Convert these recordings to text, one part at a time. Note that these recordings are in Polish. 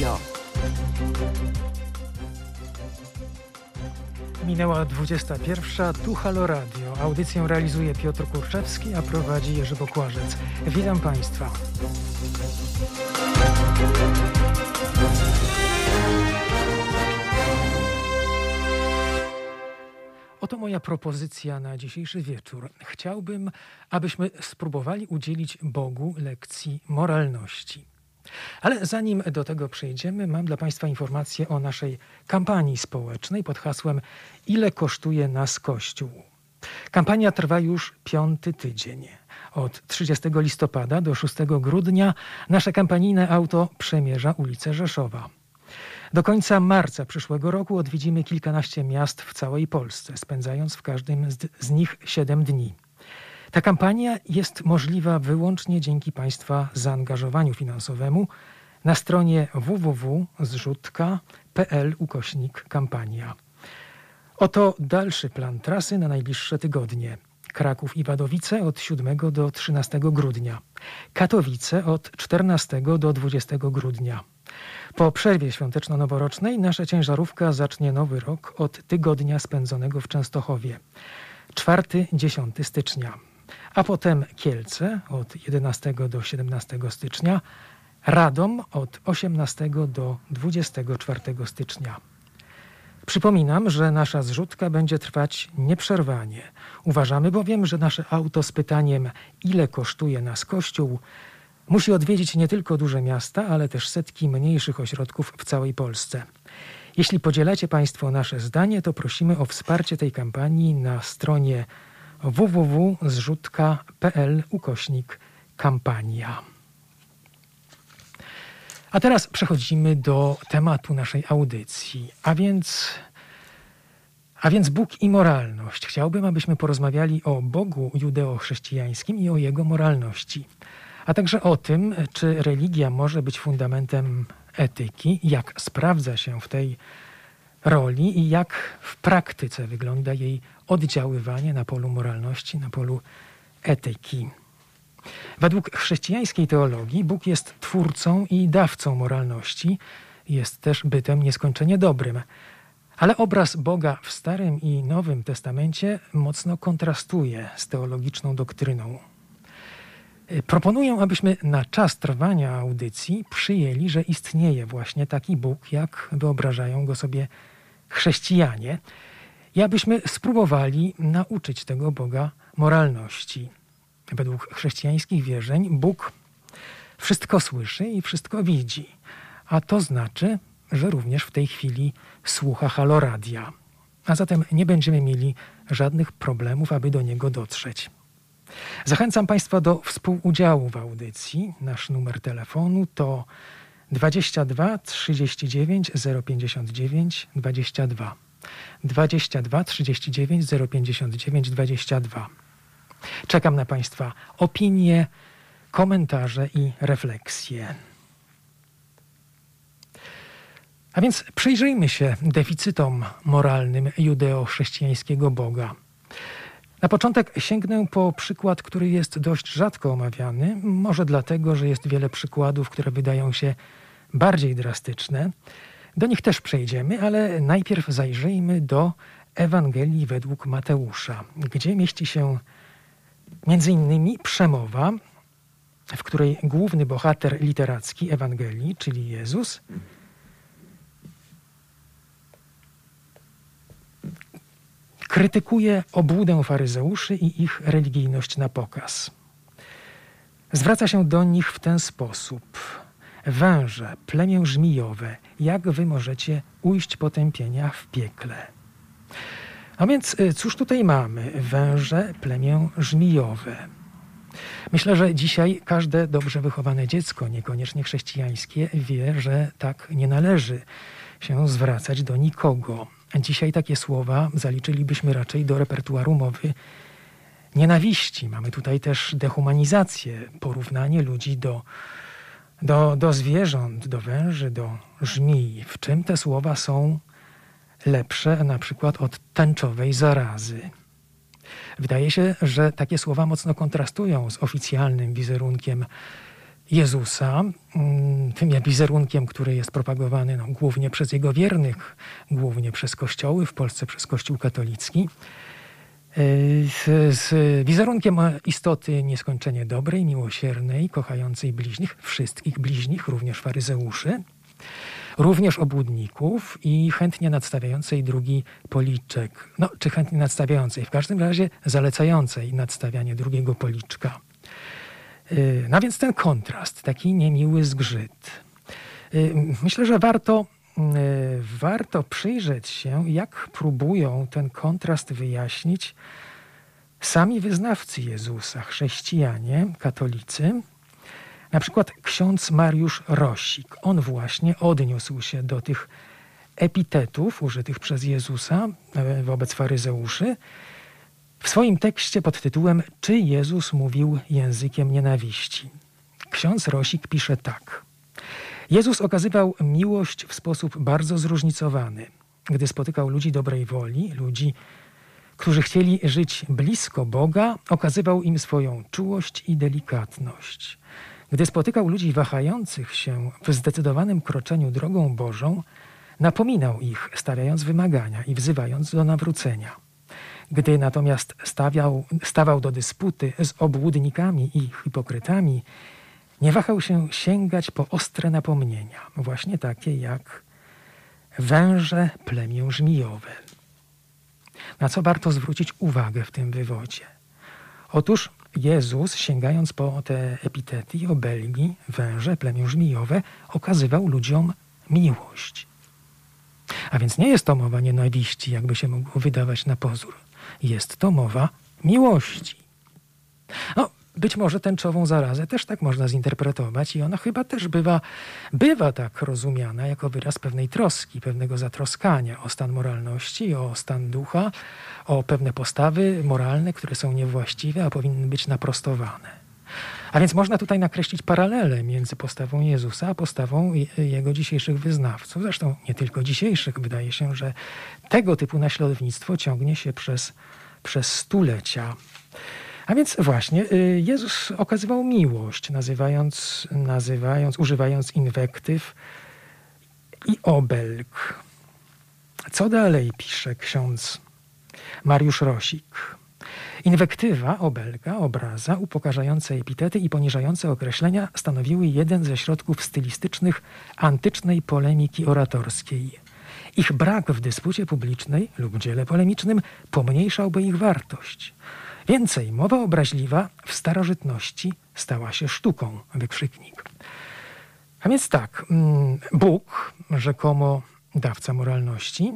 Radio. Minęła 21. Tu Halo Radio. Audycję realizuje Piotr Kurczewski, a prowadzi Jerzy Bokłażec. Witam Państwa. Oto moja propozycja na dzisiejszy wieczór. Chciałbym, abyśmy spróbowali udzielić Bogu lekcji moralności. Ale zanim do tego przejdziemy, mam dla Państwa informację o naszej kampanii społecznej pod hasłem Ile kosztuje nas Kościół? Kampania trwa już piąty tydzień. Od 30 listopada do 6 grudnia nasze kampanijne auto przemierza ulicę Rzeszowa. Do końca marca przyszłego roku odwiedzimy kilkanaście miast w całej Polsce, spędzając w każdym z, z nich 7 dni. Ta kampania jest możliwa wyłącznie dzięki Państwa zaangażowaniu finansowemu na stronie www.zrzutka.pl ukośnik kampania. Oto dalszy plan trasy na najbliższe tygodnie. Kraków i Wadowice od 7 do 13 grudnia. Katowice od 14 do 20 grudnia. Po przerwie świąteczno-noworocznej nasza ciężarówka zacznie nowy rok od tygodnia spędzonego w Częstochowie. 4-10 stycznia. A potem Kielce od 11 do 17 stycznia, Radom od 18 do 24 stycznia. Przypominam, że nasza zrzutka będzie trwać nieprzerwanie. Uważamy bowiem, że nasze auto z pytaniem, ile kosztuje nas kościół, musi odwiedzić nie tylko duże miasta, ale też setki mniejszych ośrodków w całej Polsce. Jeśli podzielacie Państwo nasze zdanie, to prosimy o wsparcie tej kampanii na stronie www.zrzutka.pl ukośnik kampania. A teraz przechodzimy do tematu naszej audycji, a więc, a więc Bóg i moralność. Chciałbym, abyśmy porozmawiali o Bogu judeo-chrześcijańskim i o jego moralności, a także o tym, czy religia może być fundamentem etyki, jak sprawdza się w tej roli i jak w praktyce wygląda jej oddziaływanie na polu moralności, na polu etyki. Według chrześcijańskiej teologii Bóg jest twórcą i dawcą moralności, jest też bytem nieskończenie dobrym. Ale obraz Boga w Starym i Nowym Testamencie mocno kontrastuje z teologiczną doktryną. Proponuję, abyśmy na czas trwania audycji przyjęli, że istnieje właśnie taki Bóg, jak wyobrażają go sobie chrześcijanie, i abyśmy spróbowali nauczyć tego Boga moralności. Według chrześcijańskich wierzeń Bóg wszystko słyszy i wszystko widzi, a to znaczy, że również w tej chwili słucha haloradia. A zatem nie będziemy mieli żadnych problemów, aby do niego dotrzeć. Zachęcam Państwa do współudziału w audycji. Nasz numer telefonu to 22 39 059 22. 22 39 059 22. Czekam na Państwa opinie, komentarze i refleksje. A więc przyjrzyjmy się deficytom moralnym judeo-chrześcijańskiego Boga. Na początek sięgnę po przykład, który jest dość rzadko omawiany, może dlatego, że jest wiele przykładów, które wydają się bardziej drastyczne. Do nich też przejdziemy, ale najpierw zajrzyjmy do Ewangelii według Mateusza, gdzie mieści się między innymi przemowa, w której główny bohater literacki Ewangelii, czyli Jezus, krytykuje obłudę faryzeuszy i ich religijność na pokaz. Zwraca się do nich w ten sposób. Węże, plemię żmijowe, jak wy możecie ujść potępienia w piekle? A więc y, cóż tutaj mamy? Węże, plemię żmijowe. Myślę, że dzisiaj każde dobrze wychowane dziecko, niekoniecznie chrześcijańskie, wie, że tak nie należy się zwracać do nikogo. Dzisiaj takie słowa zaliczylibyśmy raczej do repertuaru mowy nienawiści. Mamy tutaj też dehumanizację, porównanie ludzi do, do, do zwierząt, do węży, do żmij. W czym te słowa są lepsze na przykład od tęczowej zarazy? Wydaje się, że takie słowa mocno kontrastują z oficjalnym wizerunkiem Jezusa, mm, tym wizerunkiem, który jest propagowany no, głównie przez jego wiernych, głównie przez kościoły, w Polsce przez Kościół katolicki, z, z wizerunkiem istoty nieskończenie dobrej, miłosiernej, kochającej bliźnich, wszystkich bliźnich, również faryzeuszy, również obłudników i chętnie nadstawiającej drugi policzek. No, czy chętnie nadstawiającej, w każdym razie zalecającej nadstawianie drugiego policzka. Y, no więc ten kontrast, taki niemiły zgrzyt. Y, myślę, że warto, y, warto przyjrzeć się, jak próbują ten kontrast wyjaśnić sami wyznawcy Jezusa, chrześcijanie, katolicy. Na przykład ksiądz Mariusz Rosik. On właśnie odniósł się do tych epitetów użytych przez Jezusa e, wobec faryzeuszy w swoim tekście pod tytułem Czy Jezus mówił językiem nienawiści? Ksiądz Rosik pisze tak. Jezus okazywał miłość w sposób bardzo zróżnicowany. Gdy spotykał ludzi dobrej woli, ludzi, którzy chcieli żyć blisko Boga, okazywał im swoją czułość i delikatność. Gdy spotykał ludzi wahających się w zdecydowanym kroczeniu drogą Bożą, napominał ich, stawiając wymagania i wzywając do nawrócenia. Gdy natomiast stawiał, stawał do dysputy z obłudnikami i hipokrytami, nie wahał się sięgać po ostre napomnienia, właśnie takie jak węże plemię żmijowe. Na co warto zwrócić uwagę w tym wywodzie? Otóż Jezus, sięgając po te epitety i obelgi, węże, plemię żmijowe, okazywał ludziom miłość. A więc nie jest to mowa nienawiści, jakby się mogło wydawać na pozór. Jest to mowa miłości. No, być może tęczową zarazę też tak można zinterpretować i ona chyba też bywa, bywa tak rozumiana jako wyraz pewnej troski, pewnego zatroskania o stan moralności, o stan ducha, o pewne postawy moralne, które są niewłaściwe, a powinny być naprostowane. A więc można tutaj nakreślić paralelę między postawą Jezusa a postawą jego dzisiejszych wyznawców. Zresztą nie tylko dzisiejszych. Wydaje się, że tego typu naśladownictwo ciągnie się przez, przez stulecia. A więc właśnie y, Jezus okazywał miłość, nazywając, nazywając, używając inwektyw i obelg. Co dalej pisze ksiądz Mariusz Rosik? Inwektywa, obelga, obraza, upokarzające epitety i poniżające określenia stanowiły jeden ze środków stylistycznych antycznej polemiki oratorskiej. Ich brak w dyspucie publicznej lub dziele polemicznym pomniejszałby ich wartość. Więcej, mowa obraźliwa w starożytności stała się sztuką, wykrzyknik. A więc tak, mm, Bóg, rzekomo dawca moralności,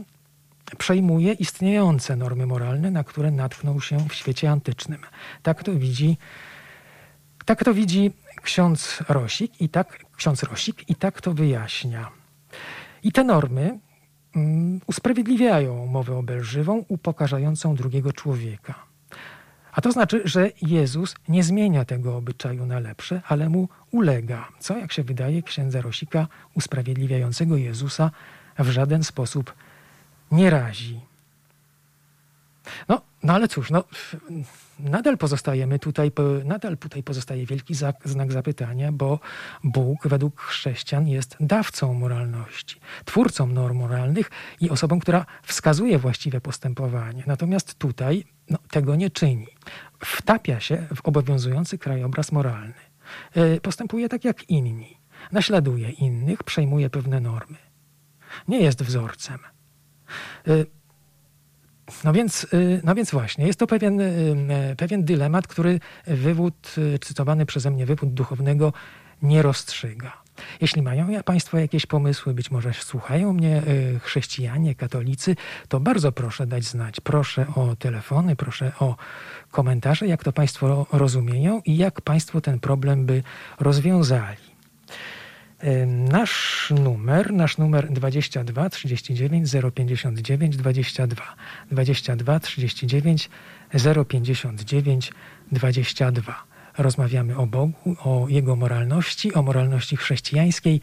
przejmuje istniejące normy moralne, na które natknął się w świecie antycznym. Tak to widzi, tak to widzi ksiądz Rosik i tak, ksiądz Rosik i tak to wyjaśnia. I te normy um, usprawiedliwiają mowę obelżywą, upokarzającą drugiego człowieka. A to znaczy, że Jezus nie zmienia tego obyczaju na lepsze, ale mu ulega, co, jak się wydaje, księdza Rosika usprawiedliwiającego Jezusa w żaden sposób nie razi. No, no ale cóż, no, nadal pozostajemy tutaj, nadal tutaj pozostaje wielki znak zapytania, bo Bóg według chrześcijan jest dawcą moralności, twórcą norm moralnych i osobą, która wskazuje właściwe postępowanie. Natomiast tutaj no, tego nie czyni. Wtapia się w obowiązujący krajobraz moralny. E, postępuje tak jak inni. Naśladuje innych, przejmuje pewne normy. Nie jest wzorcem. Y, no więc, y, no więc właśnie, jest to pewien, y, pewien dylemat, który wywód, cytowany przeze mnie wywód duchownego nie rozstrzyga. Jeśli mają Państwo jakieś pomysły, być może słuchają mnie chrześcijanie, katolicy, to bardzo proszę dać znać. Proszę o telefony, proszę o komentarze, jak to Państwo rozumieją i jak Państwo ten problem by rozwiązali. Nasz numer, nasz numer 22 39 059 22 22 39 059 22. Rozmawiamy o Bogu, o Jego moralności, o moralności chrześcijańskiej,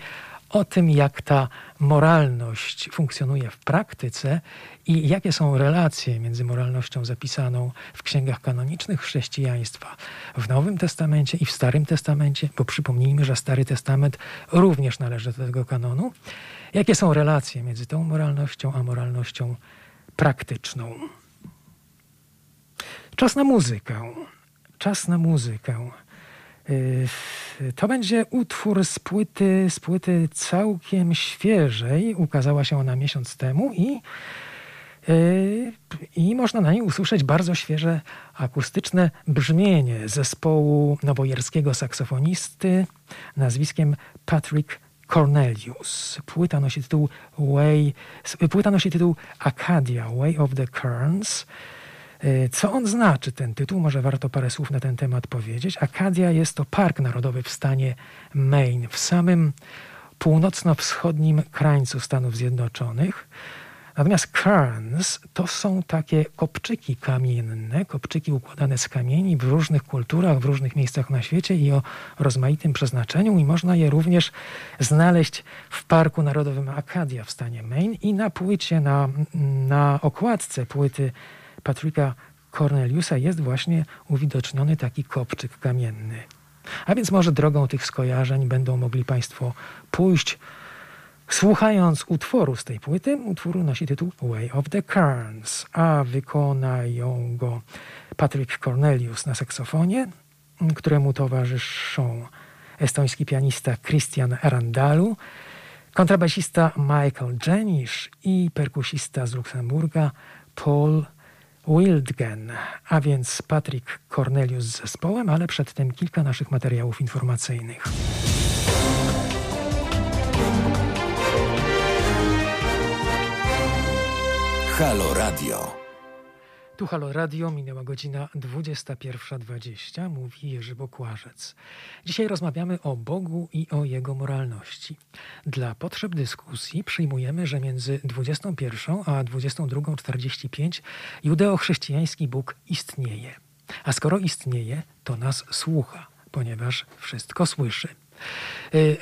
o tym, jak ta moralność funkcjonuje w praktyce i jakie są relacje między moralnością zapisaną w księgach kanonicznych chrześcijaństwa w Nowym Testamencie i w Starym Testamencie, bo przypomnijmy, że Stary Testament również należy do tego kanonu. Jakie są relacje między tą moralnością a moralnością praktyczną? Czas na muzykę. Czas na muzykę. Y, to będzie utwór z płyty, z płyty całkiem świeżej. Ukazała się ona miesiąc temu i, y, i można na niej usłyszeć bardzo świeże akustyczne brzmienie zespołu nowojerskiego saksofonisty nazwiskiem Patrick Cornelius. Płyta nosi tytuł Way, płyta nosi tytuł Acadia, Way of the Kerns. E, co on znaczy, ten tytuł? Może warto parę słów na ten temat powiedzieć. Akadia jest to park narodowy w stanie Maine, w samym północno-wschodnim krańcu Stanów Zjednoczonych. Natomiast cairns to są takie kopczyki kamienne, kopczyki układane z kamieni w różnych kulturach, w różnych miejscach na świecie i o rozmaitym przeznaczeniu i można je również znaleźć w Parku Narodowym Acadia w stanie Maine i na płycie, na, na okładce płyty Patryka Corneliusa jest właśnie uwidoczniony taki kopczyk kamienny. A więc może drogą tych skojarzeń będą mogli Państwo pójść, słuchając utworu z tej płyty. Utwór nosi tytuł Way of the Kerns, a wykonają go Patrick Cornelius na saksofonie, któremu towarzyszą estoński pianista Christian Randalu, kontrabasista Michael Jenisz i perkusista z Luksemburga Paul Wildgen, a więc Patrick Cornelius z zespołem, ale przedtem kilka naszych materiałów informacyjnych. Halo Radio. Tu Halo Radio, minęła godzina 21.20, mówi Jerzy Bokłażec. Dzisiaj rozmawiamy o Bogu i o Jego moralności. Dla potrzeb dyskusji przyjmujemy, że między 21 a 22.45 judeo-chrześcijański Bóg istnieje. A skoro istnieje, to nas słucha, ponieważ wszystko słyszy. Yy,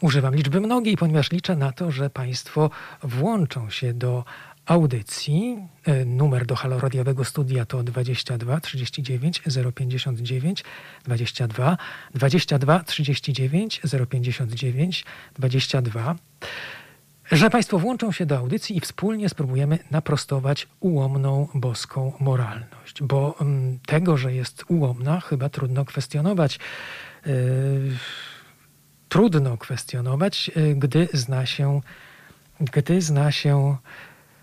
używam liczby mnogiej, ponieważ liczę na to, że Państwo włączą się do audycji. E, numer do haloradiowego studia to 22 39 059 22 22 39 059 22 że Państwo włączą się do audycji i wspólnie spróbujemy naprostować ułomną boską moralność, bo m, tego, że jest ułomna, chyba trudno kwestionować. Yy, trudno kwestionować, yy, gdy zna się, gdy zna się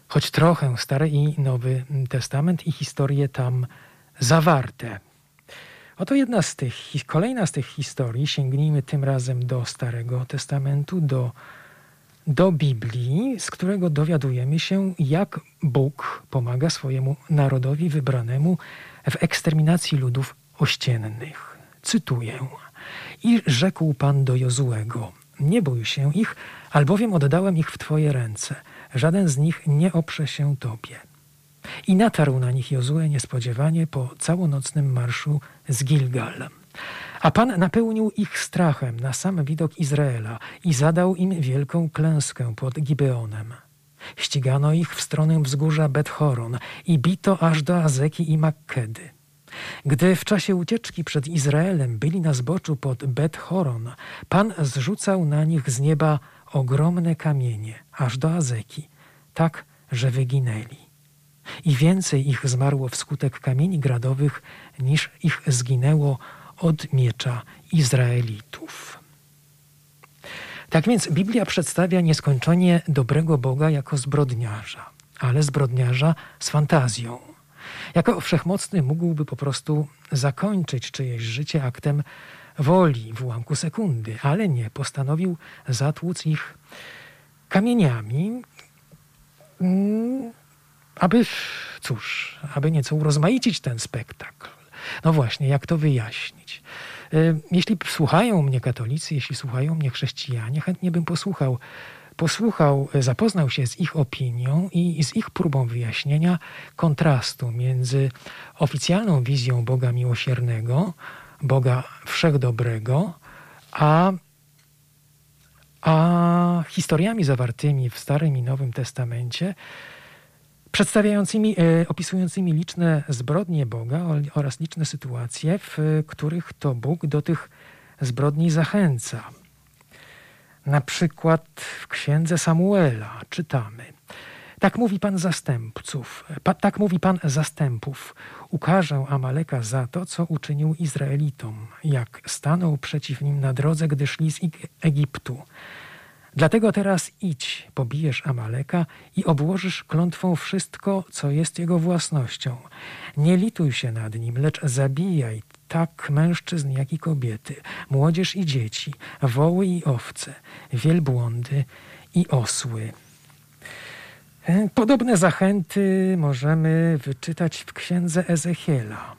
choć trochę Stary i Nowy Testament i historie tam zawarte. Oto jedna z tych, kolejna z tych historii. Sięgnijmy tym razem do Starego Testamentu, do, do Biblii, z którego dowiadujemy się, jak Bóg pomaga swojemu narodowi wybranemu w eksterminacji ludów ościennych. Cytuję. I rzekł Pan do Jozułego: Nie bój się ich, albowiem oddałem ich w Twoje ręce – żaden z nich nie oprze się Tobie. I natarł na nich Jozue niespodziewanie po całonocnym marszu z Gilgal. A Pan napełnił ich strachem na sam widok Izraela i zadał im wielką klęskę pod Gibeonem. Ścigano ich w stronę wzgórza Bethoron i bito aż do Azeki i Makkedy. Gdy w czasie ucieczki przed Izraelem byli na zboczu pod Bet-Horon, Pan zrzucał na nich z nieba ogromne kamienie, aż do Azeki, tak, że wyginęli. I więcej ich zmarło wskutek kamieni gradowych, niż ich zginęło od miecza Izraelitów. Tak więc Biblia przedstawia nieskończenie dobrego Boga jako zbrodniarza, ale zbrodniarza z fantazją. Jako wszechmocny mógłby po prostu zakończyć czyjeś życie aktem woli w ułamku sekundy, ale nie, postanowił zatłuc ich kamieniami, mm, aby, cóż, aby nieco urozmaicić ten spektakl. No właśnie, jak to wyjaśnić? Y, jeśli słuchają mnie katolicy, jeśli słuchają mnie chrześcijanie, chętnie bym posłuchał, posłuchał, zapoznał się z ich opinią i z ich próbą wyjaśnienia kontrastu między oficjalną wizją Boga miłosiernego, Boga Wszechdobrego, a, a historiami zawartymi w Starym i Nowym Testamencie, przedstawiającymi, e, opisującymi liczne zbrodnie Boga oraz liczne sytuacje, w których to Bóg do tych zbrodni zachęca. Na przykład w księdze Samuela czytamy: Tak mówi Pan zastępców, pa, tak mówi Pan zastępów. Ukażę Amaleka za to, co uczynił Izraelitom, jak stanął przeciw nim na drodze, gdy szli z Egiptu. Dlatego teraz idź, pobijesz Amaleka i obłożysz klątwą wszystko, co jest jego własnością. Nie lituj się nad nim, lecz zabijaj tak mężczyzn, jak i kobiety, młodzież i dzieci, woły i owce, wielbłądy i osły. E, podobne zachęty możemy wyczytać w księdze Ezechiela.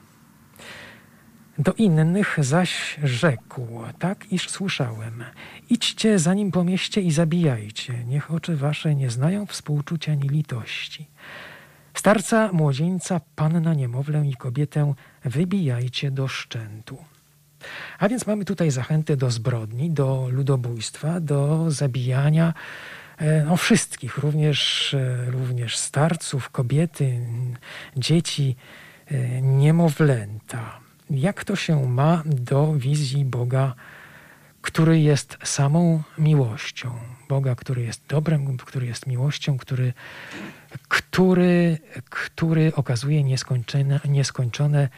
Do innych zaś rzekł, tak iż słyszałem, idźcie za nim po mieście i zabijajcie, niech oczy wasze nie znają współczucia ani litości. Starca, młodzieńca, panna, niemowlę i kobietę wybijajcie do szczętu. A więc mamy tutaj zachętę do zbrodni, do ludobójstwa, do zabijania no, wszystkich, również, e, również starców, kobiety, dzieci, e, niemowlęta. Jak to się ma do wizji Boga, który jest samą miłością? Boga, który jest dobrem, który jest miłością, który który, który okazuje nieskończone, nieskończone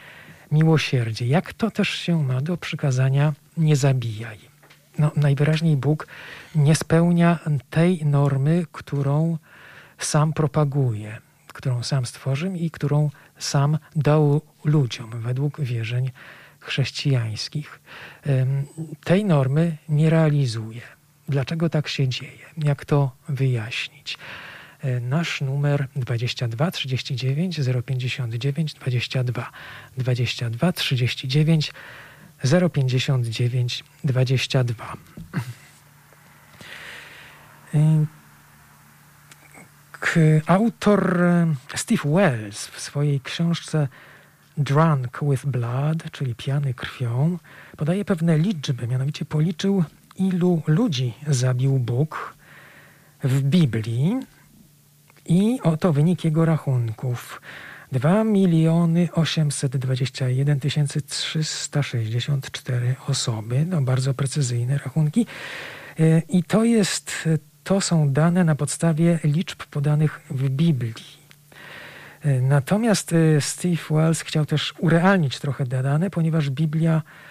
miłosierdzie. Jak to też się ma do przykazania nie zabijaj? No, najwyraźniej Bóg nie spełnia tej normy, którą sam propaguje, którą sam stworzył i którą sam dał ludziom według wierzeń chrześcijańskich. Tej normy nie realizuje. Dlaczego tak się dzieje? Jak to wyjaśnić? E, nasz numer 22 39 059 22 22 39 059 22. Autor e, Steve Wells w swojej książce Drunk with Blood, czyli pijany krwią, podaje pewne liczby, mianowicie policzył, ilu ludzi zabił Bóg w Biblii i oto wynik jego rachunków. 2 miliony 821 364 osoby. No, bardzo precyzyjne rachunki. E, I to jest, to są dane na podstawie liczb podanych w Biblii. E, natomiast e, Steve Wells chciał też urealnić trochę te dane, ponieważ Biblia E,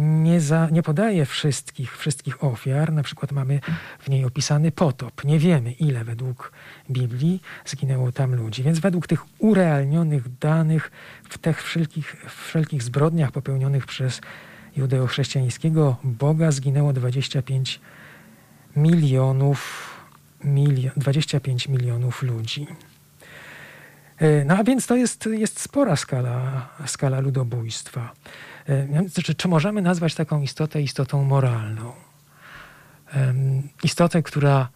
nie, za, nie podaje wszystkich, wszystkich ofiar. Na przykład mamy w niej opisany potop. Nie wiemy, ile według Biblii zginęło tam ludzi. Więc według tych urealnionych danych w tych wszelkich, wszelkich zbrodniach popełnionych przez judeo-chrześcijańskiego Boga zginęło 25 milionów, milion, 25 milionów ludzi. E, no a więc to jest, jest spora skala, skala ludobójstwa. Czy, e, czy możemy nazwać taką istotę istotą moralną? Istotę, która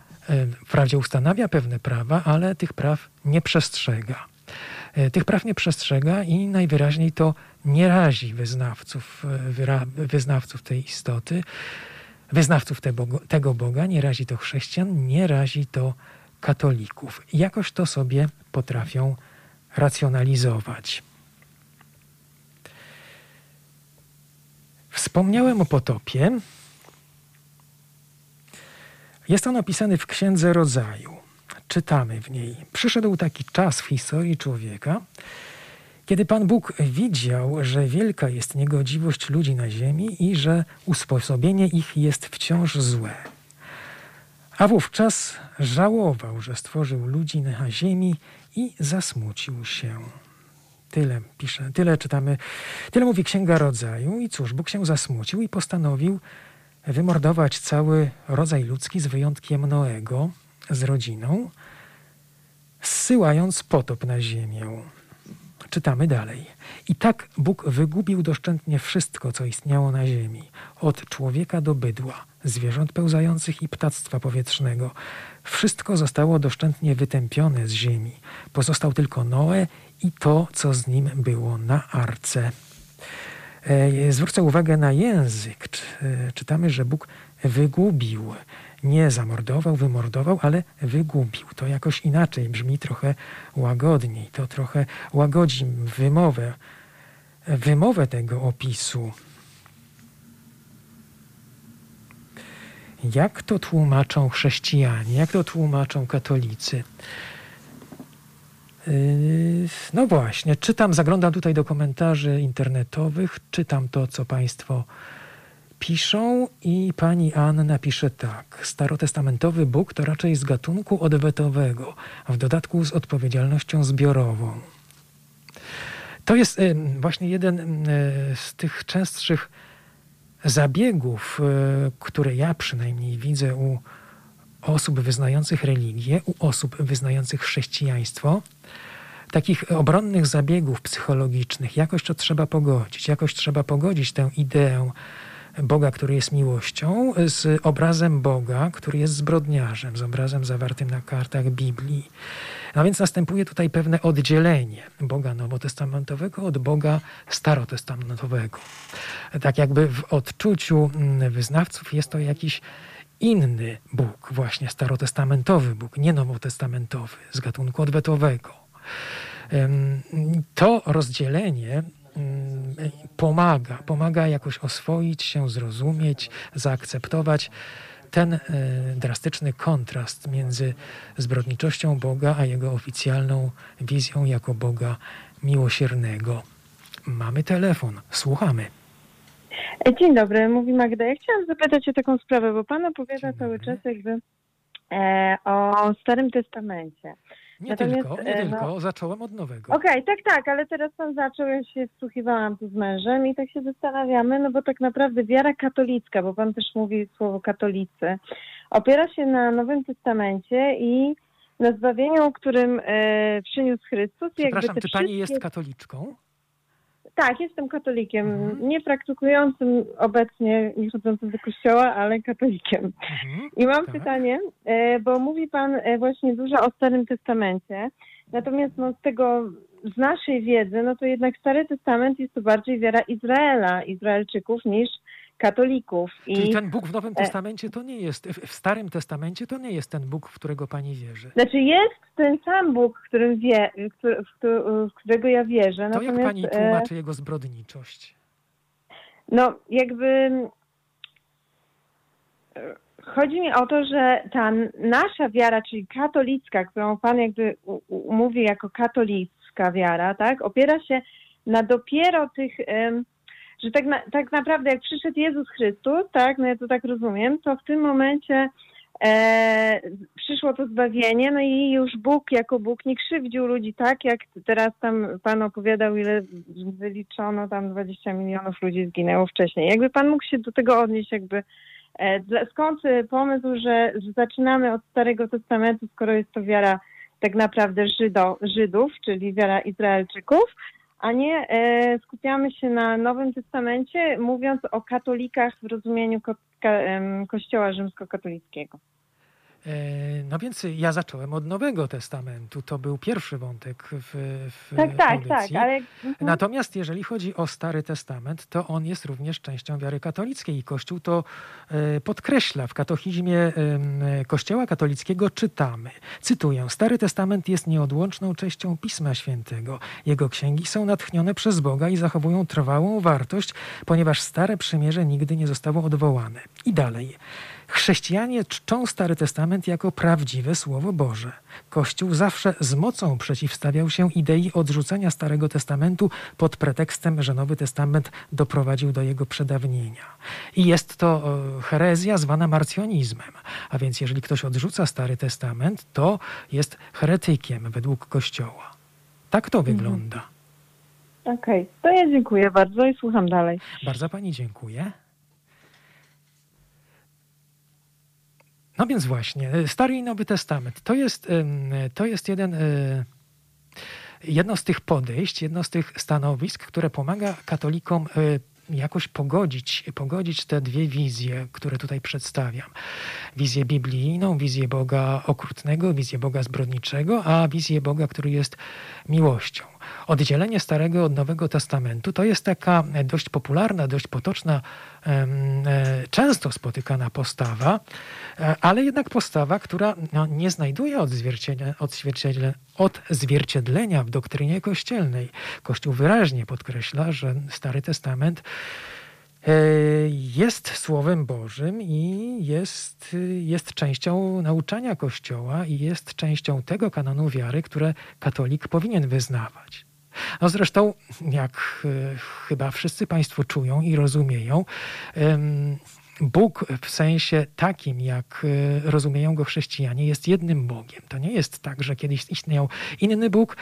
wprawdzie ustanawia pewne prawa, ale tych praw nie przestrzega. E, tych praw nie przestrzega i najwyraźniej to nie razi wyznawców, e, wyznawców tej istoty, wyznawców tego Boga, nie razi to chrześcijan, nie razi to katolików. Jakoś to sobie potrafią racjonalizować. Wspomniałem o potopie. Jest on opisany w Księdze Rodzaju. Czytamy w niej. Przyszedł taki czas w historii człowieka, kiedy Pan Bóg widział, że wielka jest niegodziwość ludzi na ziemi i że usposobienie ich jest wciąż złe. A wówczas żałował, że stworzył ludzi na ziemi i zasmucił się. Tyle pisze, tyle czytamy, tyle mówi Księga Rodzaju i cóż, Bóg się zasmucił i postanowił wymordować cały rodzaj ludzki z wyjątkiem Noego z rodziną, zsyłając potop na ziemię. Czytamy dalej. I tak Bóg wygubił doszczętnie wszystko, co istniało na ziemi, od człowieka do bydła, zwierząt pełzających i ptactwa powietrznego. Wszystko zostało doszczętnie wytępione z ziemi. Pozostał tylko Noe i to, co z nim było na arce. E, zwrócę uwagę na język e, czytamy, że Bóg wygubił. Nie zamordował, wymordował, ale wygubił. To jakoś inaczej brzmi trochę łagodniej. To trochę łagodzi wymowę, wymowę tego opisu. Jak to tłumaczą chrześcijanie? Jak to tłumaczą katolicy? Yy, no właśnie, czytam, zaglądam tutaj do komentarzy internetowych, czytam to, co Państwo piszą i pani Anna pisze tak. Starotestamentowy Bóg to raczej z gatunku odwetowego, a w dodatku z odpowiedzialnością zbiorową. To jest yy, właśnie jeden yy, z tych częstszych zabiegów, które ja przynajmniej widzę u osób wyznających religię, u osób wyznających chrześcijaństwo, takich obronnych zabiegów psychologicznych, jakoś to trzeba pogodzić. Jakoś trzeba pogodzić tę ideę Boga, który jest miłością, z obrazem Boga, który jest zbrodniarzem, z obrazem zawartym na kartach Biblii. No więc następuje tutaj pewne oddzielenie Boga nowotestamentowego od Boga starotestamentowego. Tak jakby w odczuciu wyznawców jest to jakiś inny Bóg, właśnie starotestamentowy Bóg, nie nowotestamentowy, z gatunku odwetowego. To rozdzielenie pomaga, pomaga jakoś oswoić się, zrozumieć, zaakceptować ten e, drastyczny kontrast między zbrodniczością Boga a jego oficjalną wizją jako Boga miłosiernego. Mamy telefon, słuchamy. Dzień dobry, mówi Magda. Ja chciałam zapytać o taką sprawę, bo Pan opowiada cały czas jakby e, o Starym Testamencie. Nie Natomiast, tylko, nie e, no, tylko, zacząłem od nowego. Okej, okay, tak, tak, ale teraz Pan zaczął, ja się wsłuchiwałam tu z mężem i tak się zastanawiamy, no bo tak naprawdę wiara katolicka, bo Pan też mówi słowo katolicy, opiera się na Nowym Testamencie i na zbawieniu, którym e, przyniósł Chrystus. Przepraszam, czy Pani jest katoliczką? Tak, jestem katolikiem. Mhm. Nie praktykującym obecnie, nie chodzącym do kościoła, ale katolikiem. Mhm. I mam tak. pytanie, e, bo mówi Pan e, właśnie dużo o Starym Testamencie. Natomiast no, z tego, z naszej wiedzy, no to jednak Stary Testament jest to bardziej wiara Izraela, Izraelczyków, niż katolików. Czyli I, ten Bóg w Nowym e, Testamencie to nie jest, w Starym Testamencie to nie jest ten Bóg, w którego pani wierzy. Znaczy jest ten sam Bóg, w, którym wie, w, którego ja wierzę. To jak pani e, tłumaczy jego zbrodniczość? No jakby chodzi mi o to, że ta nasza wiara, czyli katolicka, którą pan jakby mówi jako katolicka wiara, tak, opiera się na dopiero tych że tak, na, tak naprawdę jak przyszedł Jezus Chrystus, tak, no ja to tak rozumiem, to w tym momencie e, przyszło to zbawienie, no i już Bóg jako Bóg nie krzywdził ludzi tak, jak teraz tam Pan opowiadał, ile wyliczono, tam 20 milionów ludzi zginęło wcześniej. Jakby Pan mógł się do tego odnieść jakby e, skąd pomysł, że, że zaczynamy od Starego Testamentu, skoro jest to wiara tak naprawdę Żydo, Żydów, czyli wiara Izraelczyków, a nie e, skupiamy się na Nowym Testamencie, mówiąc o katolikach w rozumieniu ko Kościoła rzymskokatolickiego. E, no więc ja zacząłem od Nowego Testamentu. To był pierwszy wątek w, w tak, tak, audycji. tak, ale... Mhm. Natomiast jeżeli chodzi o Stary Testament, to on jest również częścią wiary katolickiej i Kościół to e, podkreśla. W katechizmie Kościoła katolickiego czytamy, cytuję, Stary Testament jest nieodłączną częścią Pisma Świętego. Jego księgi są natchnione przez Boga i zachowują trwałą wartość, ponieważ Stare Przymierze nigdy nie zostało odwołane. I dalej. Chrześcijanie czczą Stary Testament jako prawdziwe Słowo Boże. Kościół zawsze z mocą przeciwstawiał się idei odrzucenia Starego Testamentu pod pretekstem, że Nowy Testament doprowadził do jego przedawnienia. I jest to e, herezja zwana marcjonizmem. A więc jeżeli ktoś odrzuca Stary Testament, to jest heretykiem według Kościoła. Tak to mhm. wygląda. Okej, okay. to ja dziękuję bardzo i słucham dalej. Bardzo pani dziękuję. No więc właśnie, e, Stary i Nowy Testament to jest, to jest jeden, e, jedno z tych podejść, jedno z tych stanowisk, które pomaga katolikom e, jakoś pogodzić, pogodzić te dwie wizje, które tutaj przedstawiam. Wizję biblijną, wizję Boga okrutnego, wizję Boga zbrodniczego, a wizję Boga, który jest miłością. Oddzielenie Starego od Nowego Testamentu to jest taka dość popularna, dość potoczna często spotykana postawa, e, ale jednak postawa, która no, nie znajduje odzwierciedlenia, odzwierciedlenia, w doktrynie kościelnej. Kościół wyraźnie podkreśla, że Stary Testament e, jest Słowem Bożym i jest, jest częścią nauczania Kościoła i jest częścią tego kanonu wiary, które katolik powinien wyznawać. No zresztą, jak e, chyba wszyscy Państwo czują i rozumieją, Bóg w sensie takim, jak e, rozumieją go chrześcijanie, jest jednym Bogiem. To nie jest tak, że kiedyś istniał inny Bóg,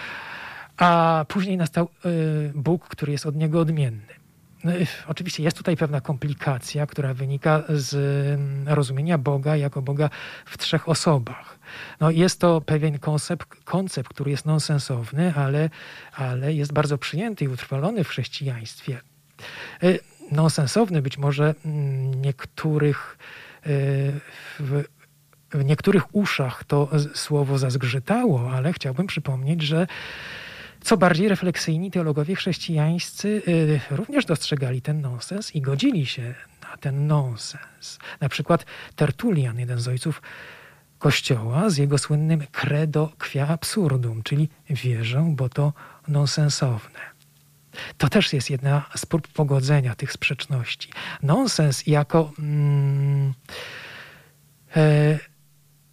a później nastał e, Bóg, który jest od niego odmienny. No, oczywiście jest tutaj pewna komplikacja, która wynika z rozumienia Boga jako Boga w trzech osobach. No, jest to pewien koncept, koncept który jest nonsensowny, ale, ale jest bardzo przyjęty i utrwalony w chrześcijaństwie. E, nonsensowny być może mm, niektórych e, w, w niektórych uszach to słowo zazgrzytało, ale chciałbym przypomnieć, że co bardziej refleksyjni teologowie chrześcijańscy y, również dostrzegali ten nonsens i godzili się na ten nonsens. Na przykład Tertulian, jeden z ojców Kościoła, z jego słynnym credo qua absurdum, czyli wierzę, bo to nonsensowne. To też jest jedna z prób pogodzenia tych sprzeczności. Nonsens jako, mm, e,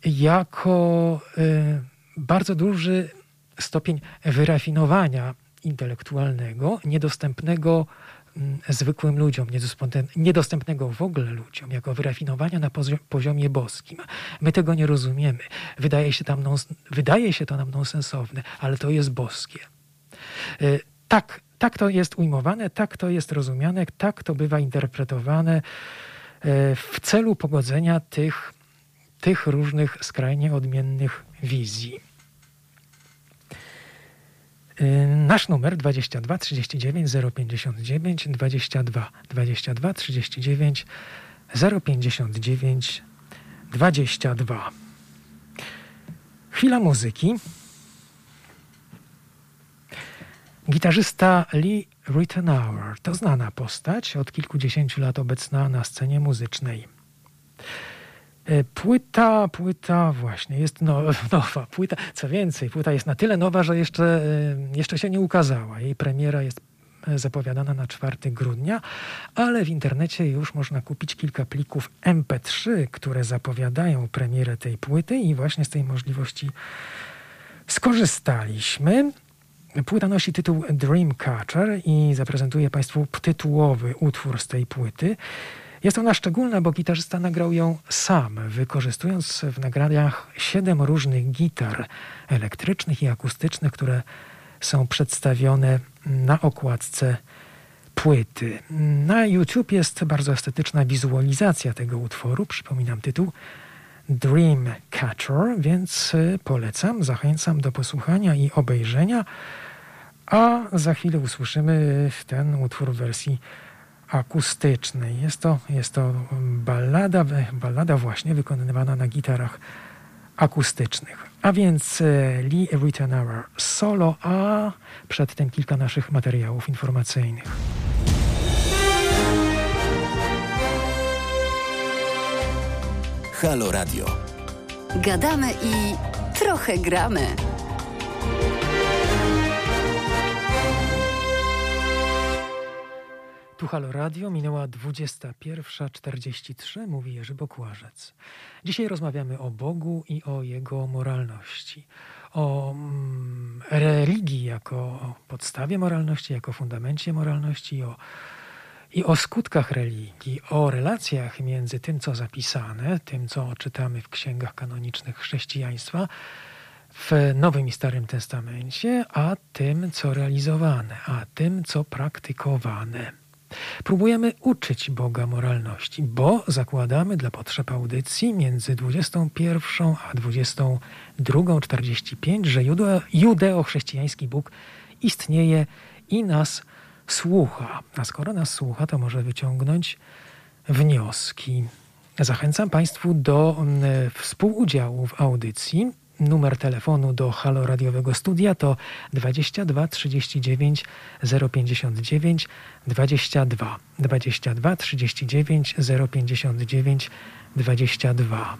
jako e, bardzo duży stopień wyrafinowania intelektualnego, niedostępnego mm, zwykłym ludziom, niedostępnego w ogóle ludziom, jako wyrafinowania na poziomie boskim. My tego nie rozumiemy. Wydaje się, tam wydaje się to nam nonsensowne, ale to jest boskie. Y, tak, tak to jest ujmowane, tak to jest rozumiane, tak to bywa interpretowane y, w celu pogodzenia tych, tych różnych skrajnie odmiennych wizji. Y, nasz numer 22 39 059 22 22 39 059 22. Chwila muzyki. Gitarzysta Lee Ritenour to znana postać, od kilkudziesięciu lat obecna na scenie muzycznej. E, płyta, płyta właśnie jest no, nowa. Płyta, co więcej, płyta jest na tyle nowa, że jeszcze, e, jeszcze się nie ukazała. Jej premiera jest e, zapowiadana na 4 grudnia, ale w internecie już można kupić kilka plików MP3, które zapowiadają premierę tej płyty i właśnie z tej możliwości skorzystaliśmy. Płyta nosi tytuł Dreamcatcher i zaprezentuję Państwu tytułowy utwór z tej płyty. Jest ona szczególna, bo gitarzysta nagrał ją sam, wykorzystując w nagraniach siedem różnych gitar elektrycznych i akustycznych, które są przedstawione na okładce płyty. Na YouTube jest bardzo estetyczna wizualizacja tego utworu. Przypominam tytuł Dream Catcher, więc polecam, zachęcam do posłuchania i obejrzenia. A za chwilę usłyszymy ten utwór w wersji akustycznej. Jest to, jest to ballada, ballada właśnie wykonywana na gitarach akustycznych. A więc e, Lee Ritenour solo, a przedtem kilka naszych materiałów informacyjnych. Halo Radio. Gadamy i trochę gramy. Tu Halo Radio, minęła 21.43, mówi Jerzy Bokłażec. Dzisiaj rozmawiamy o Bogu i o Jego moralności. O mm, religii jako podstawie moralności, jako fundamencie moralności, o, i o skutkach religii, o relacjach między tym, co zapisane, tym, co czytamy w księgach kanonicznych chrześcijaństwa, w Nowym i Starym Testamencie, a tym, co realizowane, a tym, co praktykowane. Próbujemy uczyć Boga moralności, bo zakładamy dla potrzeb audycji między 21 a 22.45, że judeo-chrześcijański Bóg istnieje i nas słucha. A skoro nas słucha, to może wyciągnąć wnioski. Zachęcam Państwu do mm, współudziału w audycji. Numer telefonu do Halo Radiowego Studia to 22 39 059 22 22 39 059 22.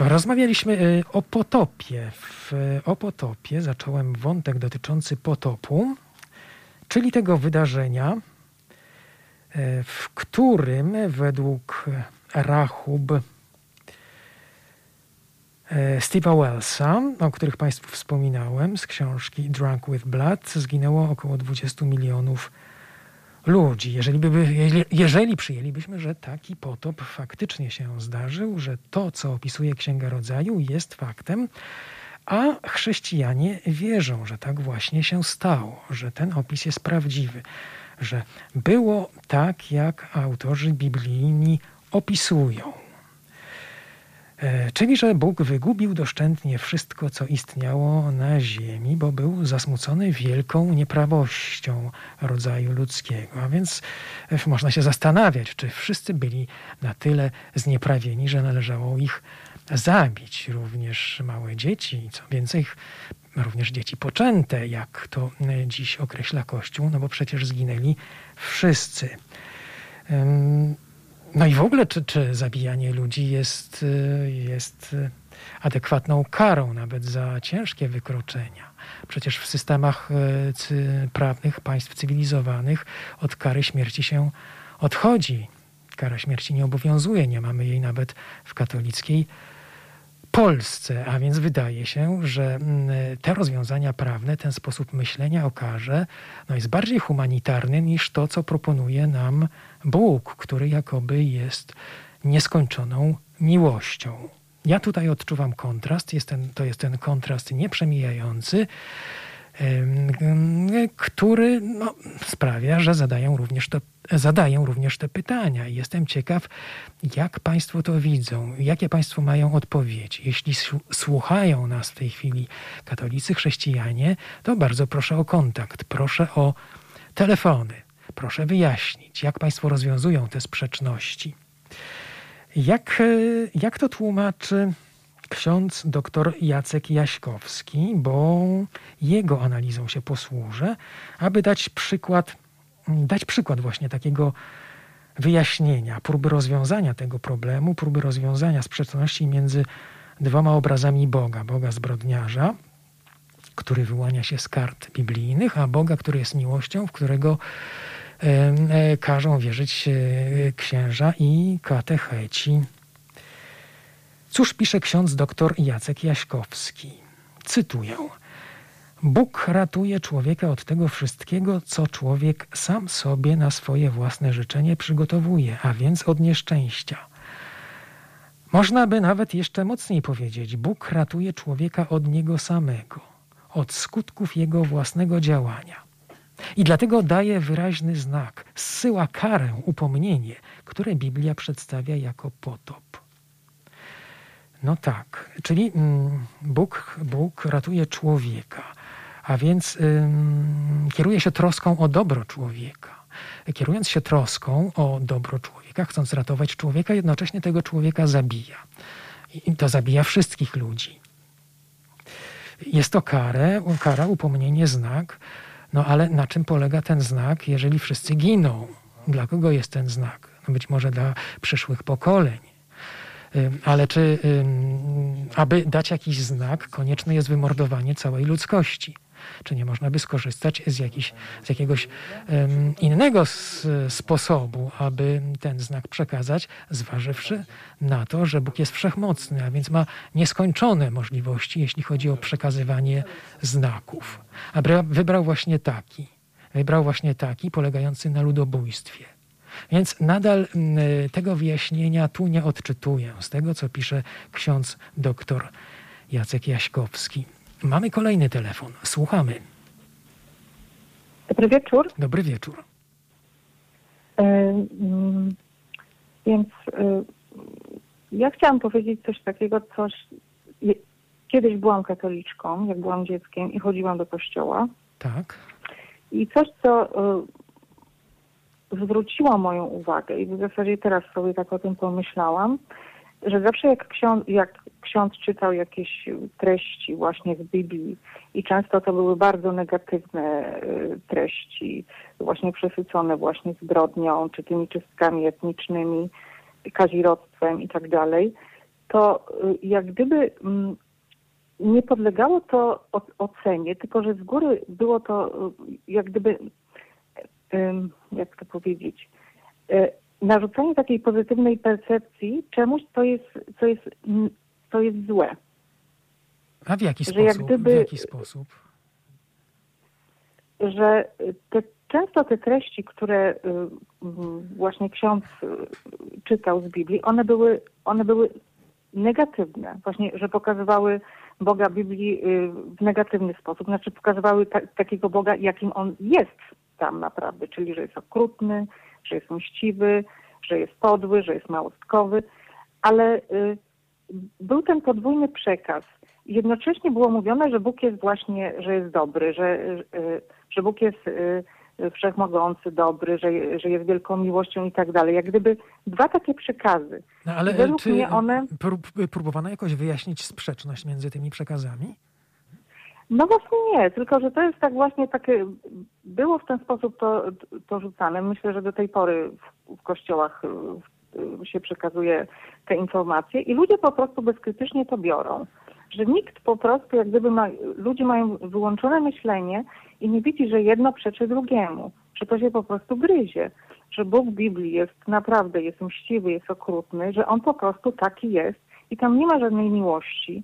Rozmawialiśmy y, o potopie. O potopie zacząłem wątek dotyczący potopu, czyli tego wydarzenia, y, w którym według Rachub Steve'a Wellsa, o których Państwu wspominałem, z książki Drunk with Blood, zginęło około 20 milionów ludzi. Jeżeli, by, jeżeli przyjęlibyśmy, że taki potop faktycznie się zdarzył, że to, co opisuje Księga Rodzaju, jest faktem, a chrześcijanie wierzą, że tak właśnie się stało, że ten opis jest prawdziwy, że było tak, jak autorzy biblijni opisują. E, czyli, że Bóg wygubił doszczętnie wszystko, co istniało na ziemi, bo był zasmucony wielką nieprawością rodzaju ludzkiego. A więc e, można się zastanawiać, czy wszyscy byli na tyle znieprawieni, że należało ich zabić. Również małe dzieci, co więcej, również dzieci poczęte, jak to e, dziś określa Kościół, no bo przecież zginęli wszyscy. No i w ogóle, czy, czy zabijanie ludzi jest, y, jest y, adekwatną karą nawet za ciężkie wykroczenia? Przecież w systemach y, prawnych państw cywilizowanych od kary śmierci się odchodzi. Kara śmierci nie obowiązuje, nie mamy jej nawet w katolickiej Polsce, a więc wydaje się, że mm, te rozwiązania prawne, ten sposób myślenia o karze no jest bardziej humanitarny niż to, co proponuje nam Bóg, który jakoby jest nieskończoną miłością. Ja tutaj odczuwam kontrast, jest ten, to jest ten kontrast nieprzemijający, który no, sprawia, że zadają również, to, zadają również te pytania. Jestem ciekaw, jak Państwo to widzą, jakie Państwo mają odpowiedź. Jeśli słuchają nas w tej chwili katolicy, chrześcijanie, to bardzo proszę o kontakt, proszę o telefony, proszę wyjaśnić, jak Państwo rozwiązują te sprzeczności. Jak, e, jak to tłumaczy ksiądz dr Jacek Jaśkowski, bo jego analizą się posłużę, aby dać przykład, dać przykład właśnie takiego wyjaśnienia, próby rozwiązania tego problemu, próby rozwiązania sprzeczności między dwoma obrazami Boga, Boga zbrodniarza, który wyłania się z kart biblijnych, a Boga, który jest miłością, w którego e, każą wierzyć e, księża i katecheci Cóż pisze ksiądz dr Jacek Jaśkowski? Cytuję. Bóg ratuje człowieka od tego wszystkiego, co człowiek sam sobie na swoje własne życzenie przygotowuje, a więc od nieszczęścia. Można by nawet jeszcze mocniej powiedzieć: Bóg ratuje człowieka od niego samego, od skutków jego własnego działania. I dlatego daje wyraźny znak, zsyła karę, upomnienie, które Biblia przedstawia jako potop. No tak, czyli mm, Bóg, Bóg ratuje człowieka, a więc ym, kieruje się troską o dobro człowieka. Kierując się troską o dobro człowieka, chcąc ratować człowieka, jednocześnie tego człowieka zabija. I to zabija wszystkich ludzi. Jest to karę, kara, upomnienie, znak, no ale na czym polega ten znak, jeżeli wszyscy giną? Dla kogo jest ten znak? No być może dla przyszłych pokoleń ale czy aby dać jakiś znak, konieczne jest wymordowanie całej ludzkości? Czy nie można by skorzystać z, jakiś, z jakiegoś innego sposobu, aby ten znak przekazać, zważywszy na to, że Bóg jest wszechmocny, a więc ma nieskończone możliwości, jeśli chodzi o przekazywanie znaków. A wybrał właśnie taki. Wybrał właśnie taki, polegający na ludobójstwie. Więc nadal mm, tego wyjaśnienia tu nie odczytuję z tego, co pisze ksiądz doktor Jacek Jaśkowski. Mamy kolejny telefon. Słuchamy. Dobry wieczór. Dobry wieczór. E, mm, więc e, ja chciałam powiedzieć coś takiego, coś. Kiedyś byłam katoliczką, jak byłam dzieckiem i chodziłam do kościoła. Tak. I coś, co zwróciła moją uwagę i w zasadzie teraz sobie tak o tym pomyślałam, że zawsze jak ksiądz, jak ksiądz czytał jakieś treści właśnie z Biblii i często to były bardzo negatywne y, treści, właśnie przesycone właśnie zbrodnią, czy tymi czystkami etnicznymi, kazirodztwem i tak dalej, to y, jak gdyby mm, nie podlegało to ocenie, tylko że z góry było to y, jak gdyby, jak to powiedzieć, narzucenie takiej pozytywnej percepcji czemuś, co jest, co jest, co jest złe. A w jaki, że sposób? Gdyby, w jaki sposób? Że te, często te treści, które y, właśnie ksiądz y, czytał z Biblii, one były, one były negatywne. Właśnie, że pokazywały Boga Biblii y, w negatywny sposób. Znaczy pokazywały ta, takiego Boga, jakim on jest tam naprawdę, czyli że jest okrutny, że jest mściwy, że jest podły, że jest małostkowy, ale y, był ten podwójny przekaz. Jednocześnie było mówione, że Bóg jest właśnie, że jest dobry, że, y, że Bóg jest y, wszechmogący, dobry, że, że jest wielką miłością i tak dalej. Jak gdyby dwa takie przekazy. No ale według czy mnie one... próbowano jakoś wyjaśnić sprzeczność między tymi przekazami? No właśnie nie, tylko że to jest tak właśnie takie, było w ten sposób to, to rzucane. Myślę, że do tej pory w, w kościołach się przekazuje te informacje i ludzie po prostu bezkrytycznie to biorą. Że nikt po prostu, jak gdyby ma, ludzie mają wyłączone myślenie i nie widzi, że jedno przeczy drugiemu, że to się po prostu gryzie, że Bóg Biblii jest naprawdę, jest mściwy, jest okrutny, że On po prostu taki jest i tam nie ma żadnej miłości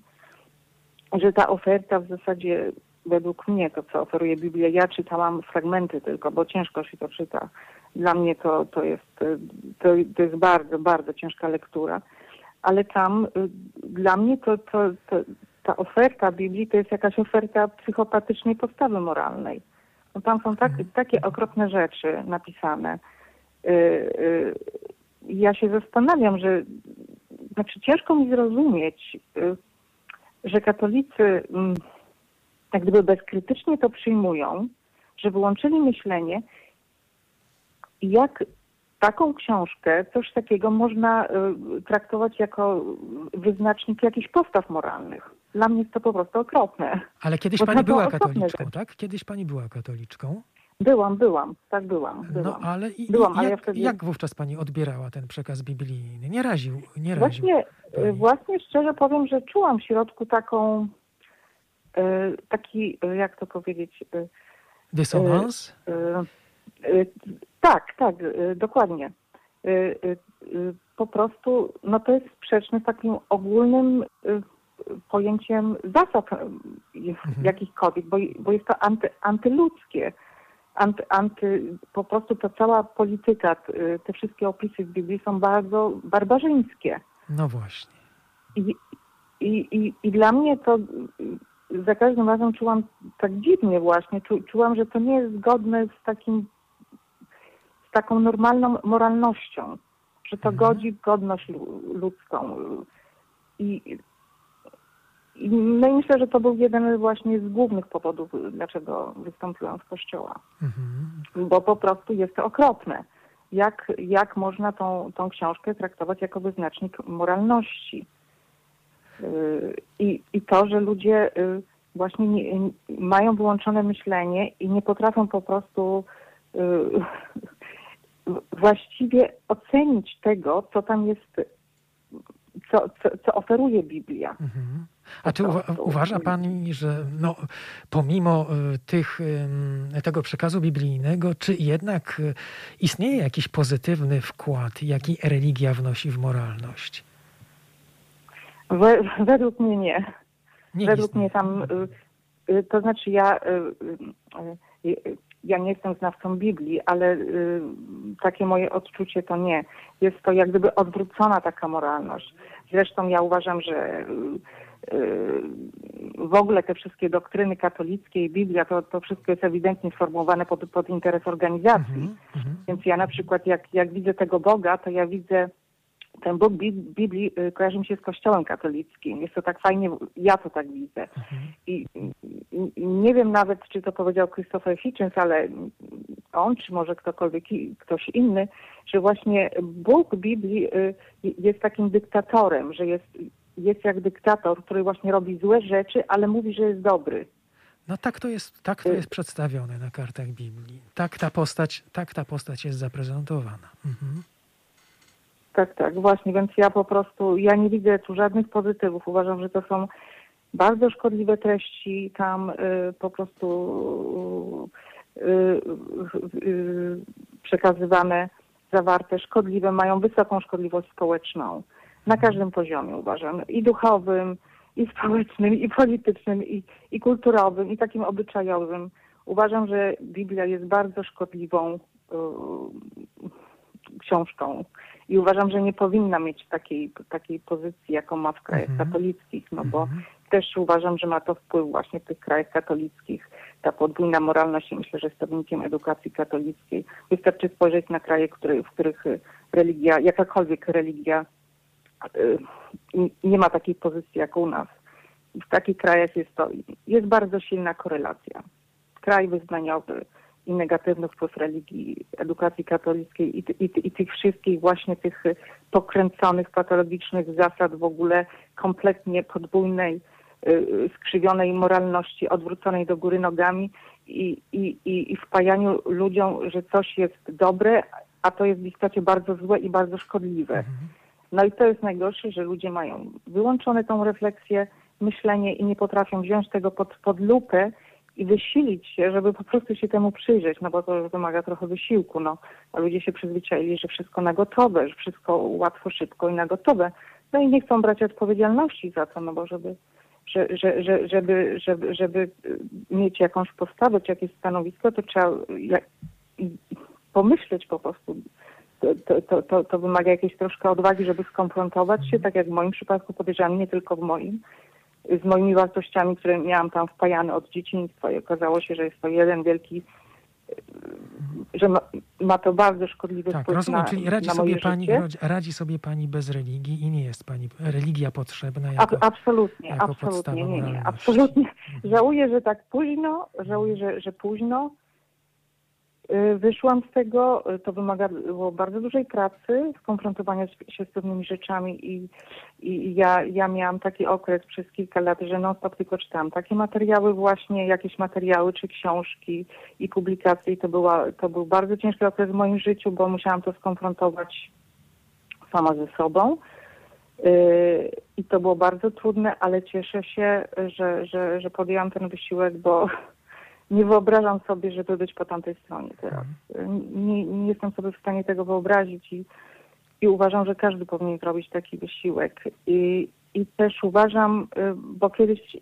że ta oferta w zasadzie według mnie to, co oferuje Biblia, ja czytałam fragmenty tylko, bo ciężko się to czyta. Dla mnie to, to, jest, to, to jest bardzo, bardzo ciężka lektura. Ale tam y, dla mnie to, to, to, ta oferta Biblii to jest jakaś oferta psychopatycznej postawy moralnej. No tam są tak, mhm. takie okropne rzeczy napisane. Y, y, ja się zastanawiam, że znaczy ciężko mi zrozumieć, że katolicy mm, jak gdyby bezkrytycznie to przyjmują, że wyłączyli myślenie, jak taką książkę, coś takiego można y, traktować jako wyznacznik jakichś postaw moralnych. Dla mnie jest to po prostu okropne. Ale kiedyś pani była katoliczką, tak? Kiedyś pani była katoliczką. Byłam, byłam, tak byłam. byłam. No ale, i, byłam, jak, ale ja wtedy... jak wówczas pani odbierała ten przekaz biblijny? Nie raził, nie raził. Właśnie, pani. właśnie szczerze powiem, że czułam w środku taką, e, taki, e, jak to powiedzieć... E, Dysonans? Tak, tak, dokładnie. Po prostu, no to jest sprzeczne z takim ogólnym pojęciem zasad mhm. jakichkolwiek, bo, bo jest to anty, antyludzkie anty, anty, po prostu ta cała polityka, te wszystkie opisy w Biblii są bardzo barbarzyńskie. No właśnie. I, i, i, i dla mnie to za każdym razem czułam tak dziwnie właśnie, czu, czułam, że to nie jest zgodne z takim, z taką normalną moralnością, że to mhm. godzi godność ludzką. I no i myślę, że to był jeden właśnie z głównych powodów, dlaczego wystąpiłam z kościoła. Mhm. Bo po prostu jest to okropne. Jak, jak można tą, tą książkę traktować jako wyznacznik moralności? Yy, I, I to, że ludzie yy, właśnie nie, mają wyłączone myślenie i nie potrafią po prostu yy, właściwie ocenić tego, co tam jest, co, co, co oferuje Biblia. Mhm. A czy uwa uważa Pani, że no, pomimo y, tych, tego przekazu biblijnego, czy jednak y, istnieje jakiś pozytywny wkład, jaki religia wnosi w moralność? We, według mnie nie. nie według istnieje. mnie tam, y, to znaczy ja, ja nie jestem znawcą Biblii, ale takie moje odczucie to nie. Jest to jak gdyby odwrócona taka moralność. Zresztą ja uważam, że w ogóle te wszystkie doktryny katolickie i Biblia, to, to wszystko jest ewidentnie sformułowane pod, pod interes organizacji. Mm -hmm. Więc ja na przykład jak, jak widzę tego Boga, to ja widzę ten Bóg Biblii y, kojarzy mi się z Kościołem katolickim. Jest to tak fajnie, ja to tak widzę. Mhm. I, I, nie wiem nawet, czy to powiedział Christopher Hitchens, ale on, czy może ktokolwiek, ktoś inny, że właśnie Bóg Biblii y, jest takim dyktatorem, że jest, jest jak dyktator, który właśnie robi złe rzeczy, ale mówi, że jest dobry. No tak to jest, tak to jest przedstawione na kartach Biblii. Tak ta postać, tak ta postać jest zaprezentowana. Mhm. Tak, tak, właśnie, więc ja po prostu, ja nie widzę tu żadnych pozytywów. Uważam, że to są bardzo szkodliwe treści tam y, po prostu y, y, y, przekazywane, zawarte, szkodliwe, mają wysoką szkodliwość społeczną. Na każdym poziomie uważam. I duchowym, i społecznym, i politycznym, i, i kulturowym, i takim obyczajowym. Uważam, że Biblia jest bardzo szkodliwą y, książką. I uważam, że nie powinna mieć takiej, takiej pozycji, jaką ma w krajach Mhm. katolickich, no bo Mhm. też uważam, że ma to wpływ właśnie w tych krajach katolickich. Ta podwójna moralność, myślę, że jest to wynikiem edukacji katolickiej. Wystarczy spojrzeć na kraje, które, w których religia, jakakolwiek religia y, nie- nie ma takiej pozycji jak u nas. W takich krajach jest to, jest bardzo silna korelacja. Kraj wyznaniowy i negatywny wpływ religii, edukacji katolickiej i, i, i tych wszystkich właśnie tych y, pokręconych, patologicznych zasad w ogóle kompletnie podwójnej, y, y, skrzywionej moralności, odwróconej do góry nogami i, i, i, i wpajaniu ludziom, że coś jest dobre, a to jest w istocie bardzo złe i bardzo szkodliwe. No i to jest najgorsze, że ludzie mają wyłączone tą refleksję, myślenie i nie potrafią wziąć tego pod, pod lupę i wysilić się, żeby po prostu się temu przyjrzeć, no bo to wymaga trochę wysiłku, no. A ludzie się przyzwyczaili, że wszystko na gotowe, że wszystko łatwo, szybko i na gotowe. No i nie chcą brać odpowiedzialności za to, no bo żeby, że, że, że, żeby, żeby, żeby y, mieć jakąś postawę czy jakieś stanowisko, to trzeba jak, pomyśleć po prostu. To, to, to, to, to wymaga jakiejś troszkę odwagi, żeby skonfrontować się, tak jak w moim przypadku podejrzewam, nie tylko w moim, z moimi wartościami, które miałam tam wpajane od dzieciństwa i okazało się, że jest to jeden wielki, że ma, ma to bardzo szkodliwy Tak, wpływ rozumiem. na, Czyli radzi na sobie, pani, rodzi- radzi sobie pani bez religii i nie jest pani religia potrzebna jako... Ab, absolutnie, jako absolutnie, nie, nie, absolutnie. Żałuję, że tak późno, żałuję, że, że późno wyszłam z tego. Y, To wymagało bardzo dużej pracy, skonfrontowania się z pewnymi rzeczami i, i ja, ja miałam taki okres przez kilka lat, że non stop tylko czytałam takie materiały właśnie, jakieś materiały czy książki i publikacje. I to, była, to był bardzo ciężki okres w moim życiu, bo musiałam to skonfrontować sama ze sobą. Yy, I to było bardzo trudne, ale cieszę się, że, że, że podjęłam ten wysiłek, bo nie wyobrażam sobie, żeby być po tamtej stronie teraz. Nie, nie jestem sobie w stanie tego wyobrazić i, i uważam, że każdy powinien zrobić taki wysiłek. I, i też uważam, y, bo kiedyś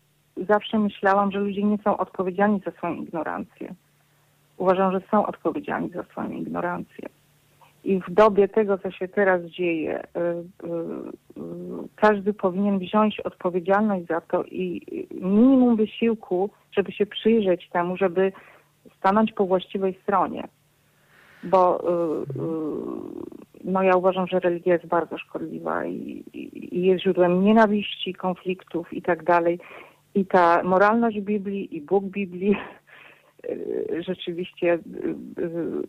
zawsze myślałam, że ludzie nie są odpowiedzialni za swoją ignorancję. Uważam, że są odpowiedzialni za swoją ignorancję. I w dobie tego, co się teraz dzieje, y, y, każdy powinien wziąć odpowiedzialność za to i minimum wysiłku, żeby się przyjrzeć temu, żeby stanąć po właściwej stronie. Bo y, no ja uważam, że religia jest bardzo szkodliwa i, i, jest źródłem nienawiści, konfliktów i tak dalej. I ta moralność Biblii i Bóg Biblii rzeczywiście y, y,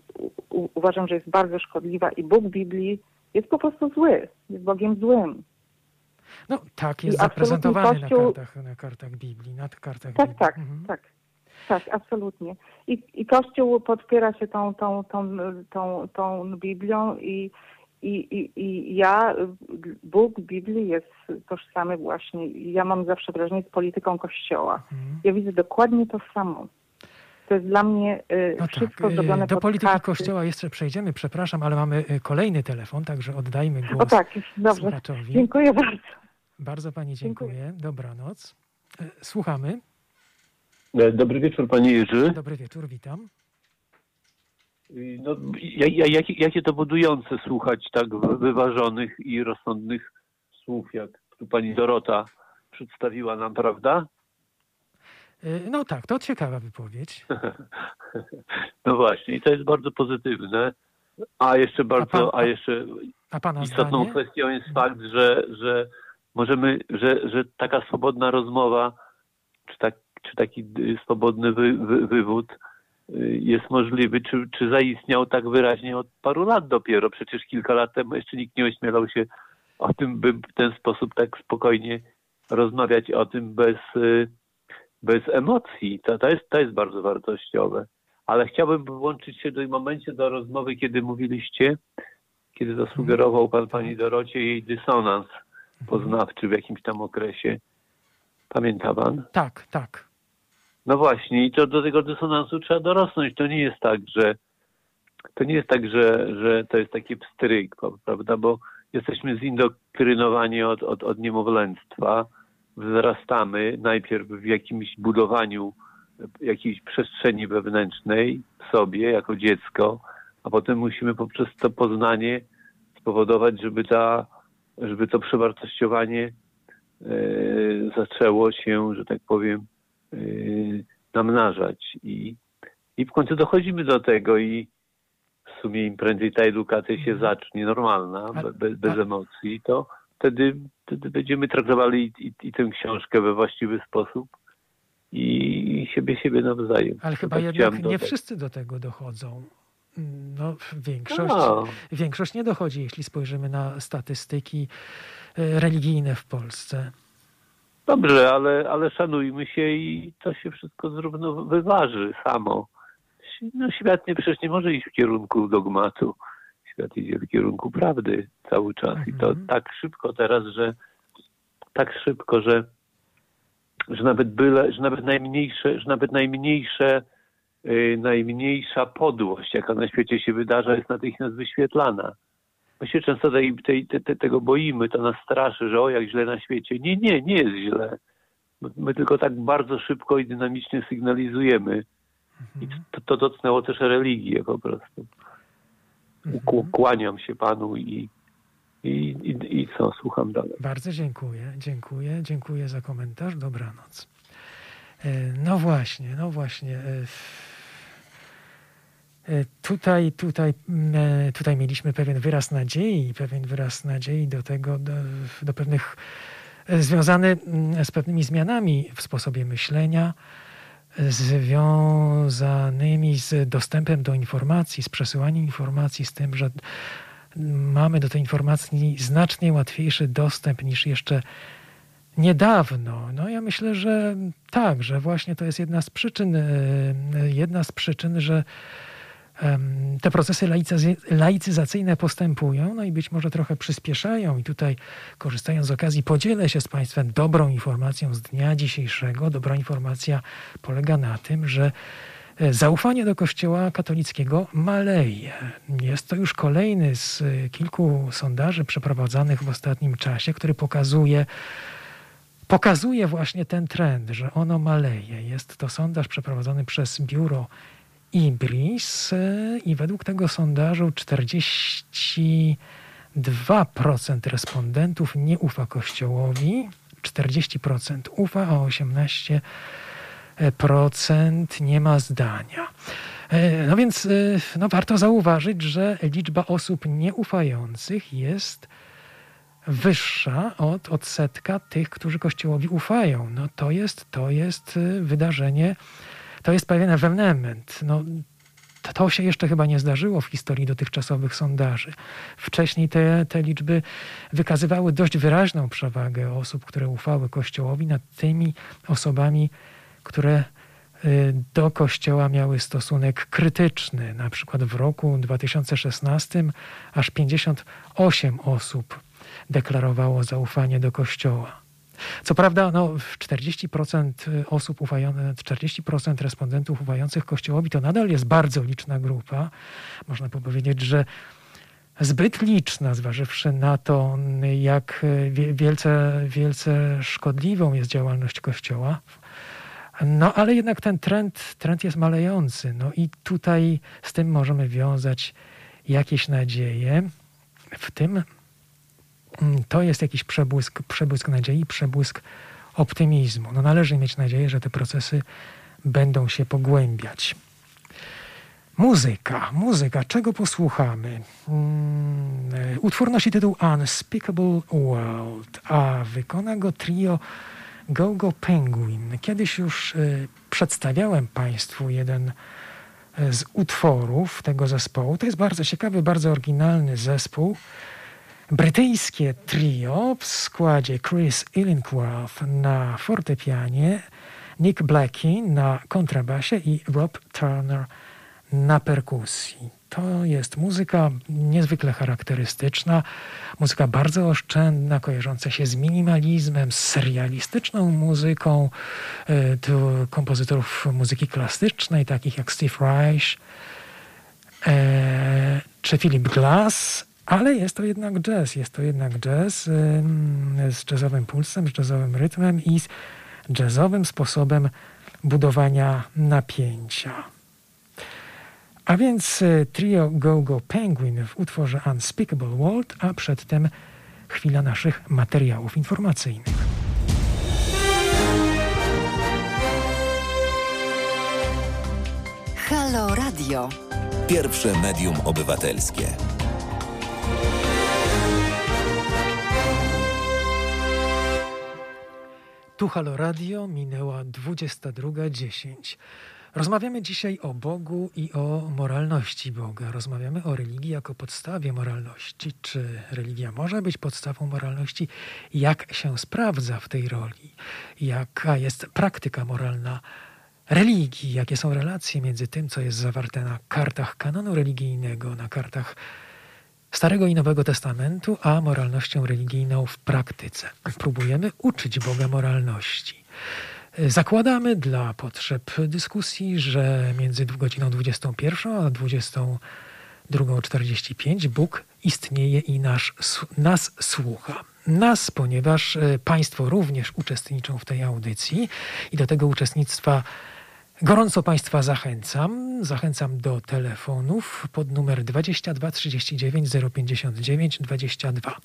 uważam, że jest bardzo szkodliwa i Bóg Biblii jest po prostu zły, jest Bogiem złym. No tak jest I zaprezentowany Kościół- na, kartach, na kartach Biblii, na kartach Tak, Biblii. tak, Mhm. tak. Tak, absolutnie. I, I Kościół podpiera się tą, tą, tą, tą, tą Biblią i, i, i, i ja, Bóg Biblii jest tożsamy właśnie, ja mam zawsze wrażenie z polityką Kościoła. Mhm. Ja widzę dokładnie to samo. To jest dla mnie y, No tak, wszystko y, zrobione do pod polityki kasy. Kościoła jeszcze przejdziemy, przepraszam, ale mamy y, kolejny telefon, także oddajmy głos O tak, dobrze. słuchaczowi. Dziękuję bardzo. Bardzo pani Dziękuję. dziękuję. Dobranoc. Słuchamy. E, Dobry wieczór, panie Jerzy. Dobry wieczór, witam. No, ja- ja- jakie, jakie to budujące słuchać tak wy- wyważonych i rozsądnych słów, jak tu pani Dorota przedstawiła nam, prawda? Y, No tak, to ciekawa wypowiedź. No właśnie, i to jest bardzo pozytywne. A jeszcze bardzo, pan- a jeszcze A istotną zdanie? kwestią jest fakt, że, że możemy, że, że taka swobodna rozmowa, czy, tak, czy taki swobodny wy, wy, wywód y, jest możliwy, czy, czy zaistniał tak wyraźnie od paru lat dopiero. Przecież kilka lat temu jeszcze nikt nie ośmielał się o tym, by w ten sposób tak spokojnie rozmawiać o tym bez, y, bez emocji. To, to, jest, to jest bardzo wartościowe. Ale chciałbym włączyć się w tym momencie do rozmowy, kiedy mówiliście, kiedy zasugerował pan pani Dorocie jej dysonans poznawczy w jakimś tam okresie. Pamięta pan? Tak, tak. No właśnie, i to do tego dysonansu trzeba dorosnąć. To nie jest tak, że to nie jest tak, że, że to jest taki pstryk, prawda? Bo jesteśmy zindoktrynowani od, od, od niemowlęctwa, wzrastamy najpierw w jakimś budowaniu jakiejś przestrzeni wewnętrznej w sobie jako dziecko, a potem musimy poprzez to poznanie spowodować, żeby, ta, żeby to przewartościowanie e, zaczęło się, że tak powiem, e, namnażać. I, I w końcu dochodzimy do tego i w sumie im prędzej ta edukacja się mhm. zacznie, normalna, bez, bez emocji, to wtedy, wtedy będziemy traktowali i, i, tę książkę we właściwy sposób i siebie siebie nawzajem. Ale chyba tak jednak nie wszyscy do tego dochodzą. No, większość, no. większość nie dochodzi, jeśli spojrzymy na statystyki e, religijne w Polsce. Dobrze, ale, ale szanujmy się i to się wszystko zrówno wyważy samo. No, świat nie, przecież nie może iść w kierunku dogmatu. Świat idzie w kierunku prawdy cały czas. I to mhm. tak szybko teraz, że tak szybko, że, że nawet byle, że nawet najmniejsze, że nawet najmniejsze Y, najmniejsza podłość, jaka na świecie się wydarza, jest natychmiast wyświetlana. My się często tej, tej, te, tego boimy, to nas straszy, że o jak źle na świecie. Nie, nie, nie jest źle. My tylko tak bardzo szybko i dynamicznie sygnalizujemy. I mhm. to, to dotknęło też religię po prostu. Mhm. Kłaniam się Panu i, i, i, i co, słucham dalej. Bardzo dziękuję, dziękuję, dziękuję za komentarz. Dobranoc. E, no właśnie, no właśnie. E, E, tutaj, tutaj, tutaj mieliśmy pewien wyraz nadziei, pewien wyraz nadziei do tego, do, do pewnych, związany mm, z pewnymi zmianami w sposobie myślenia, związanymi z dostępem do informacji, z przesyłaniem informacji, z tym, że mamy do tej informacji znacznie łatwiejszy dostęp niż jeszcze niedawno. No ja myślę, że tak, że właśnie to jest jedna z przyczyn, jedna z przyczyn, że te procesy laicyzacyjne postępują, no i być może trochę przyspieszają. I tutaj, korzystając z okazji, podzielę się z Państwem dobrą informacją z dnia dzisiejszego. Dobra informacja polega na tym, że e, zaufanie do Kościoła katolickiego maleje. Jest to już kolejny z e, kilku sondaży przeprowadzanych w ostatnim czasie, który pokazuje, pokazuje właśnie ten trend, że ono maleje. Jest to sondaż przeprowadzony przez Biuro Ibris i według tego sondażu 42% respondentów nie ufa Kościołowi, 40% ufa, a 18% nie ma zdania. E, no więc e, no warto zauważyć, że liczba osób nieufających jest wyższa od odsetka tych, którzy Kościołowi ufają. No to jest, to jest e, wydarzenie to jest pewien ewenement. No, to się jeszcze chyba nie zdarzyło w historii dotychczasowych sondaży. Wcześniej te, te liczby wykazywały dość wyraźną przewagę osób, które ufały Kościołowi nad tymi osobami, które y, do Kościoła miały stosunek krytyczny. Na przykład w roku 2016 aż 58 osób deklarowało zaufanie do Kościoła. Co prawda, no, 40% osób ufających, 40% respondentów ufających Kościołowi to nadal jest bardzo liczna grupa. Można powiedzieć, że zbyt liczna, zważywszy na to, jak wielce, wielce szkodliwą jest działalność Kościoła. No ale jednak ten trend, trend jest malejący. No i tutaj z tym możemy wiązać jakieś nadzieje. W tym to jest jakiś przebłysk, przebłysk nadziei, przebłysk optymizmu. No należy mieć nadzieję, że te procesy będą się pogłębiać. Muzyka, muzyka, czego posłuchamy? Mm, utwór nosi tytuł Unspeakable World, a wykona go trio Go Go Penguin. Kiedyś już y, przedstawiałem Państwu jeden z utworów tego zespołu. To jest bardzo ciekawy, bardzo oryginalny zespół. Brytyjskie trio w składzie Chris Illincworth na fortepianie, Nick Blackie na kontrabasie i Rob Turner na perkusji. To jest muzyka niezwykle charakterystyczna, muzyka bardzo oszczędna, kojarząca się z minimalizmem, z serialistyczną muzyką to kompozytorów muzyki klasycznej, takich jak Steve Reich e, czy Philip Glass, ale jest to jednak jazz, jest to jednak jazz z jazzowym pulsem, z jazzowym rytmem i z jazzowym sposobem budowania napięcia. A więc e, trio Go Go Penguin w utworze Unspeakable World, a przedtem chwila naszych materiałów informacyjnych. Halo Radio. Pierwsze medium obywatelskie. Tu Halo Radio, minęła 22.10. Rozmawiamy dzisiaj o Bogu i o moralności Boga. Rozmawiamy o religii jako podstawie moralności. Czy religia może być podstawą moralności? Jak się sprawdza w tej roli? Jaka jest praktyka moralna religii? Jakie są relacje między tym, co jest zawarte na kartach kanonu religijnego, na kartach Starego i Nowego Testamentu, a moralnością religijną w praktyce? Próbujemy uczyć Boga moralności. Zakładamy dla potrzeb dyskusji, że między godziną 21 a 22.45 Bóg istnieje i nasz, nas słucha. Nas, ponieważ e, Państwo również uczestniczą w tej audycji i do tego uczestnictwa Gorąco Państwa zachęcam. Zachęcam do telefonów pod numer 22 39 059 22.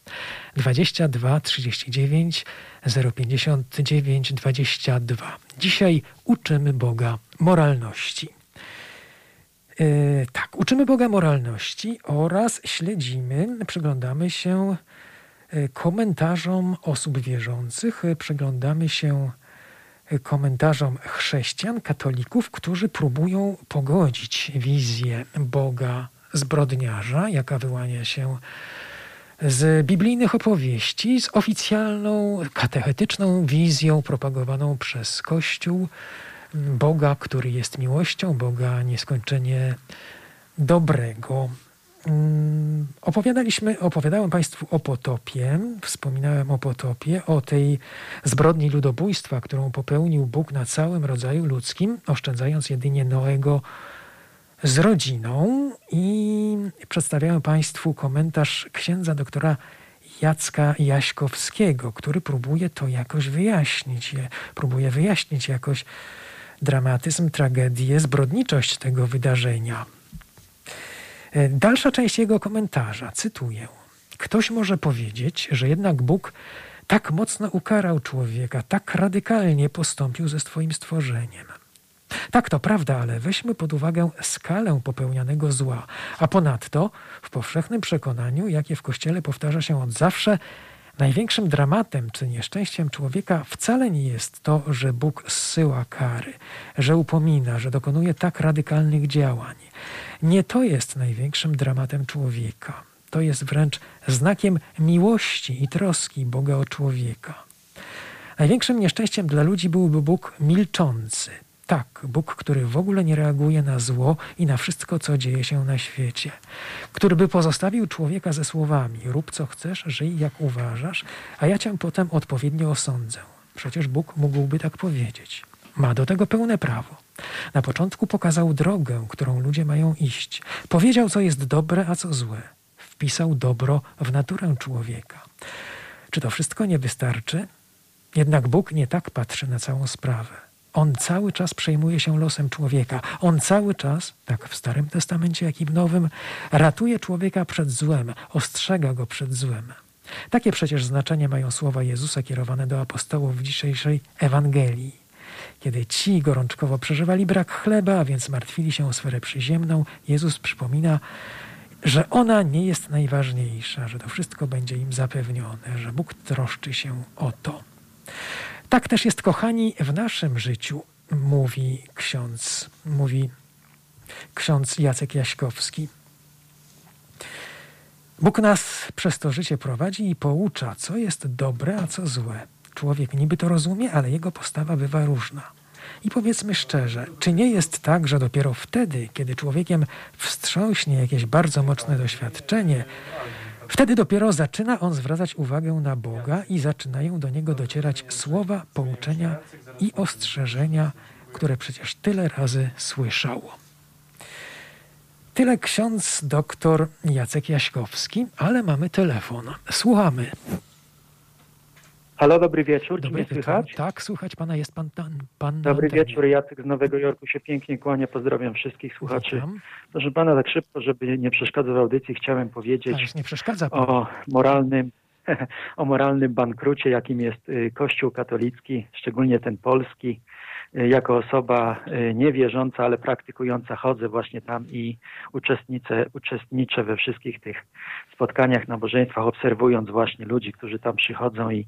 22 39 059 22. Dzisiaj uczymy Boga moralności. Yy, tak, uczymy Boga moralności oraz śledzimy, przyglądamy się e, komentarzom osób wierzących, przyglądamy się komentarzom chrześcijan, katolików, którzy próbują pogodzić wizję Boga zbrodniarza, jaka wyłania się z biblijnych opowieści, z oficjalną, katechetyczną wizją propagowaną przez Kościół Boga, który jest miłością, Boga nieskończenie dobrego. Mm, opowiadaliśmy, opowiadałem Państwu o potopie, wspominałem o potopie, o tej zbrodni ludobójstwa, którą popełnił Bóg na całym rodzaju ludzkim, oszczędzając jedynie Noego z rodziną i przedstawiałem Państwu komentarz księdza doktora Jacka Jaśkowskiego, który próbuje to jakoś wyjaśnić, próbuje wyjaśnić jakoś dramatyzm, tragedię, zbrodniczość tego wydarzenia. E, dalsza część jego komentarza, cytuję. Ktoś może powiedzieć, że jednak Bóg tak mocno ukarał człowieka, tak radykalnie postąpił ze swoim stworzeniem. Tak, to prawda, ale weźmy pod uwagę skalę popełnianego zła, a ponadto w powszechnym przekonaniu, jakie w Kościele powtarza się od zawsze, największym dramatem czy nieszczęściem człowieka wcale nie jest to, że Bóg zsyła kary, że upomina, że dokonuje tak radykalnych działań. Nie to jest największym dramatem człowieka. To jest wręcz znakiem miłości i troski Boga o człowieka. Największym nieszczęściem dla ludzi byłby Bóg milczący. Tak, Bóg, który w ogóle nie reaguje na zło i na wszystko, co dzieje się na świecie. Który by pozostawił człowieka ze słowami: rób co chcesz, żyj jak uważasz, a ja cię potem odpowiednio osądzę. Przecież Bóg mógłby tak powiedzieć. Ma do tego pełne prawo. Na początku pokazał drogę, którą ludzie mają iść. Powiedział, co jest dobre, a co złe. Wpisał dobro w naturę człowieka. Czy to wszystko nie wystarczy? Jednak Bóg nie tak patrzy na całą sprawę. On cały czas przejmuje się losem człowieka. On cały czas, tak w Starym Testamencie, jak i w Nowym, ratuje człowieka przed złem, ostrzega go przed złem. Takie przecież znaczenie mają słowa Jezusa kierowane do apostołów w dzisiejszej Ewangelii. Kiedy ci gorączkowo przeżywali brak chleba, a więc martwili się o sferę przyziemną, Jezus przypomina, że ona nie jest najważniejsza, że to wszystko będzie im zapewnione, że Bóg troszczy się o to. Tak też jest, kochani, w naszym życiu, mówi ksiądz, mówi ksiądz Jacek Jaśkowski. Bóg nas przez to życie prowadzi i poucza, co jest dobre, a co złe. Człowiek niby to rozumie, ale jego postawa bywa różna. I powiedzmy szczerze, czy nie jest tak, że dopiero wtedy, kiedy człowiekiem wstrząśnie jakieś bardzo mocne doświadczenie, wtedy dopiero zaczyna on zwracać uwagę na Boga i zaczynają do niego docierać słowa pouczenia i ostrzeżenia, które przecież tyle razy słyszał. Tyle ksiądz doktor Jacek Jaśkowski, ale mamy telefon. Słuchamy. Halo, dobry wieczór. Czy Dobry mnie wieczór. słychać? Tak, słuchać pana jest pan, pan, pan Dobry antenie. wieczór, Jacek z Nowego Jorku się pięknie kłania. Pozdrawiam wszystkich słuchaczy. Witam. Proszę pana, tak szybko, żeby nie przeszkadzać w audycji, chciałem powiedzieć pan. o moralnym, o moralnym bankrucie, jakim jest y, Kościół katolicki, szczególnie ten polski. Y, Jako osoba y, niewierząca, ale praktykująca chodzę właśnie tam i uczestniczę, uczestniczę we wszystkich tych spotkaniach, nabożeństwach, obserwując właśnie ludzi, którzy tam przychodzą i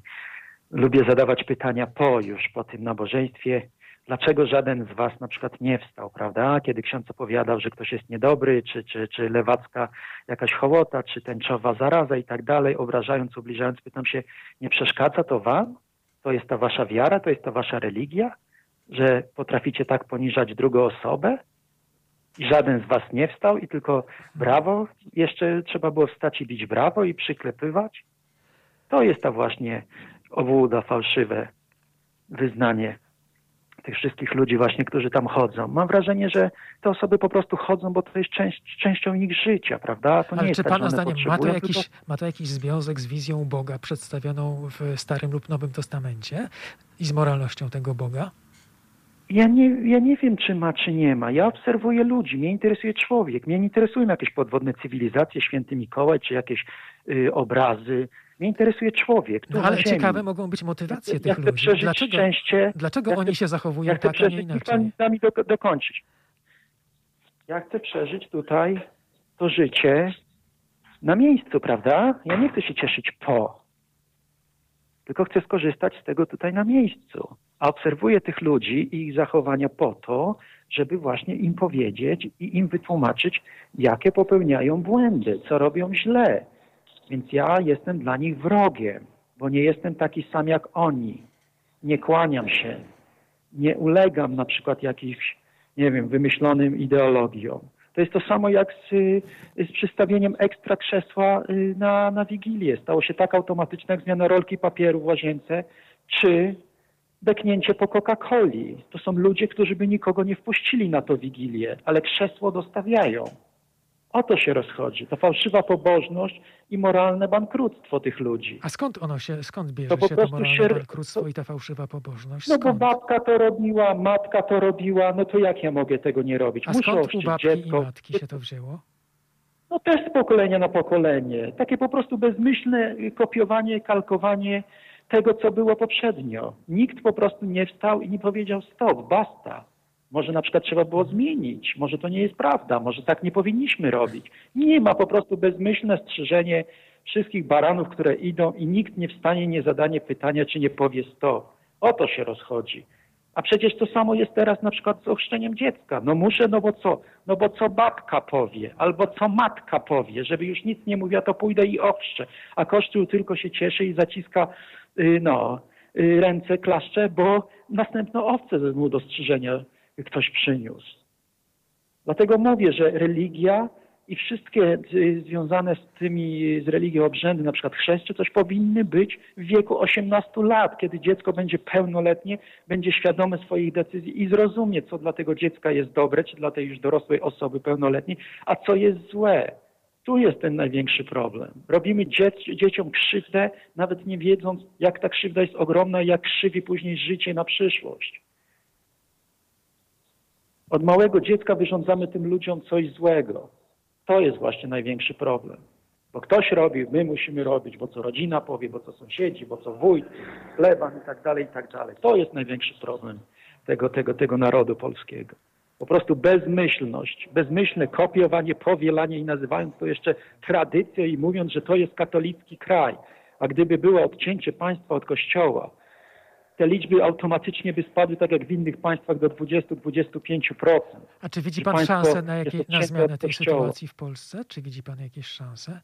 lubię zadawać pytania po już, po tym nabożeństwie. Dlaczego żaden z was na przykład nie wstał, prawda? Kiedy ksiądz opowiadał, że ktoś jest niedobry, czy, czy, czy lewacka jakaś hołota, czy tęczowa zaraza i tak dalej, obrażając, ubliżając, pytam się, nie przeszkadza to wam? To jest ta wasza wiara? To jest ta wasza religia? Że potraficie tak poniżać drugą osobę? I żaden z was nie wstał i tylko brawo? Jeszcze trzeba było wstać i bić brawo i przyklepywać? To jest ta właśnie obłuda, fałszywe wyznanie tych wszystkich ludzi właśnie, którzy tam chodzą. Mam wrażenie, że te osoby po prostu chodzą, bo to jest część, częścią ich życia, prawda? To Ale czy tak, pana zdaniem ma to, jakiś, tylko- ma to jakiś związek z wizją Boga przedstawioną w Starym lub Nowym Testamencie i z moralnością tego Boga? Ja nie, ja nie wiem, czy ma, czy nie ma. Ja obserwuję ludzi, mnie interesuje człowiek. Mnie nie interesują jakieś podwodne cywilizacje, święty Mikołaj, czy jakieś y, obrazy. Mnie interesuje człowiek. No, ale ciekawe mogą być motywacje ja tych chcę ludzi. Dlaczego, szczęście. dlaczego ja oni chcę- się zachowują Ja chcę tak, a nie niech pan inaczej? da mi do, dokończyć. Ja chcę przeżyć tutaj to życie na miejscu, prawda? Ja nie chcę się cieszyć po, tylko chcę skorzystać z tego tutaj na miejscu. A obserwuję tych ludzi i ich zachowania po to, żeby właśnie im powiedzieć i im wytłumaczyć, jakie popełniają błędy, co robią źle. Więc ja jestem dla nich wrogiem, bo nie jestem taki sam jak oni. Nie kłaniam się, nie ulegam na przykład jakimś, nie wiem, wymyślonym ideologiom. To jest to samo jak z, z przystawieniem ekstra krzesła y, na, na Wigilię. Stało się tak automatyczne jak zmiana rolki papieru w łazience, czy beknięcie po Coca-Coli. To są ludzie, którzy by nikogo nie wpuścili na to Wigilię, ale krzesło dostawiają. O to się rozchodzi. To fałszywa pobożność i moralne bankructwo tych ludzi. A skąd ono się, skąd bierze To po się to prostu moralne się- bankructwo to- i ta fałszywa pobożność? No bo Skąd? babka to robiła, matka to robiła, no to jak ja mogę tego nie robić? A Muszę skąd u babki dziecko. i matki się to wzięło? No też z pokolenia na pokolenie. Takie po prostu bezmyślne kopiowanie, kalkowanie tego, co było poprzednio. Nikt po prostu nie wstał i nie powiedział stop, basta. Może na przykład trzeba było zmienić, może to nie jest prawda, może tak nie powinniśmy robić. Nie ma po prostu bezmyślne strzyżenie wszystkich baranów, które idą i nikt nie wstanie, nie zadanie pytania, czy nie powie stop. O to się rozchodzi. A przecież to samo jest teraz na przykład z ochrzczeniem dziecka. No muszę, no bo co? No bo co babka powie, albo co matka powie, żeby już nic nie mówiła, to pójdę i ochrzczę. A Kościół tylko się cieszy i zaciska, y, no, y, ręce, klaszcze, bo następną owcę mu do strzyżenia ktoś przyniósł. Dlatego mówię, że religia i wszystkie związane z tymi, z religią obrzędy, na przykład chrzest czy coś, powinny być w wieku 18 lat, kiedy dziecko będzie pełnoletnie, będzie świadome swoich decyzji i zrozumie, co dla tego dziecka jest dobre, czy dla tej już dorosłej osoby pełnoletniej, a co jest złe. Tu jest ten największy problem. Robimy dziec- dzieciom krzywdę, nawet nie wiedząc, jak ta krzywda jest ogromna jak krzywi później życie na przyszłość. Od małego dziecka wyrządzamy tym ludziom coś złego. To jest właśnie największy problem. Bo ktoś robi, my musimy robić, bo co rodzina powie, bo co sąsiedzi, bo co wójt, pleban i tak dalej, i tak dalej. To jest największy problem tego, tego, tego narodu polskiego. Po prostu bezmyślność, bezmyślne kopiowanie, powielanie i nazywając to jeszcze tradycją i mówiąc, że to jest katolicki kraj. A gdyby było odcięcie państwa od kościoła, te liczby automatycznie by spadły, tak jak w innych państwach, do 20-25%. A czy widzi pan szansę na, jest jakie, na zmianę tej sytuacji w Polsce? Czy widzi pan jakieś szanse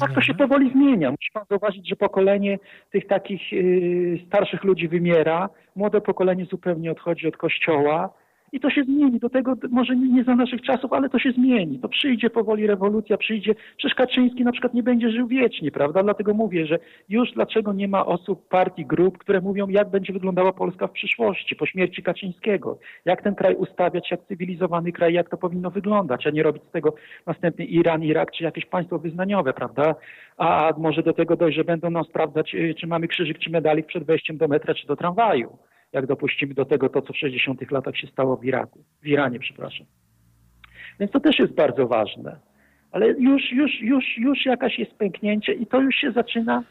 Tak to się powoli zmienia. Musi pan zauważyć, że pokolenie tych takich yy, starszych ludzi wymiera, młode pokolenie zupełnie odchodzi od kościoła i to się zmieni. Do tego może nie za naszych czasów, ale to się zmieni. To przyjdzie powoli rewolucja, przyjdzie. Przecież Kaczyński na przykład nie będzie żył wiecznie, prawda? Dlatego mówię, że już dlaczego nie ma osób, partii, grup, które mówią, jak będzie wyglądała Polska w przyszłości, po śmierci Kaczyńskiego. Jak ten kraj ustawiać, jak cywilizowany kraj, jak to powinno wyglądać, a nie robić z tego następny Iran, Irak czy jakieś państwo wyznaniowe, prawda? A może do tego dojść, że będą nam sprawdzać, y, czy mamy krzyżyk czy medalik przed wejściem do metra czy do tramwaju. Jak dopuścimy do tego to, co w 60 latach się stało w Iraku, w Iranie, przepraszam. Więc to też jest bardzo ważne. Ale już, już, już, już jakaś jest pęknięcie i to już się zaczyna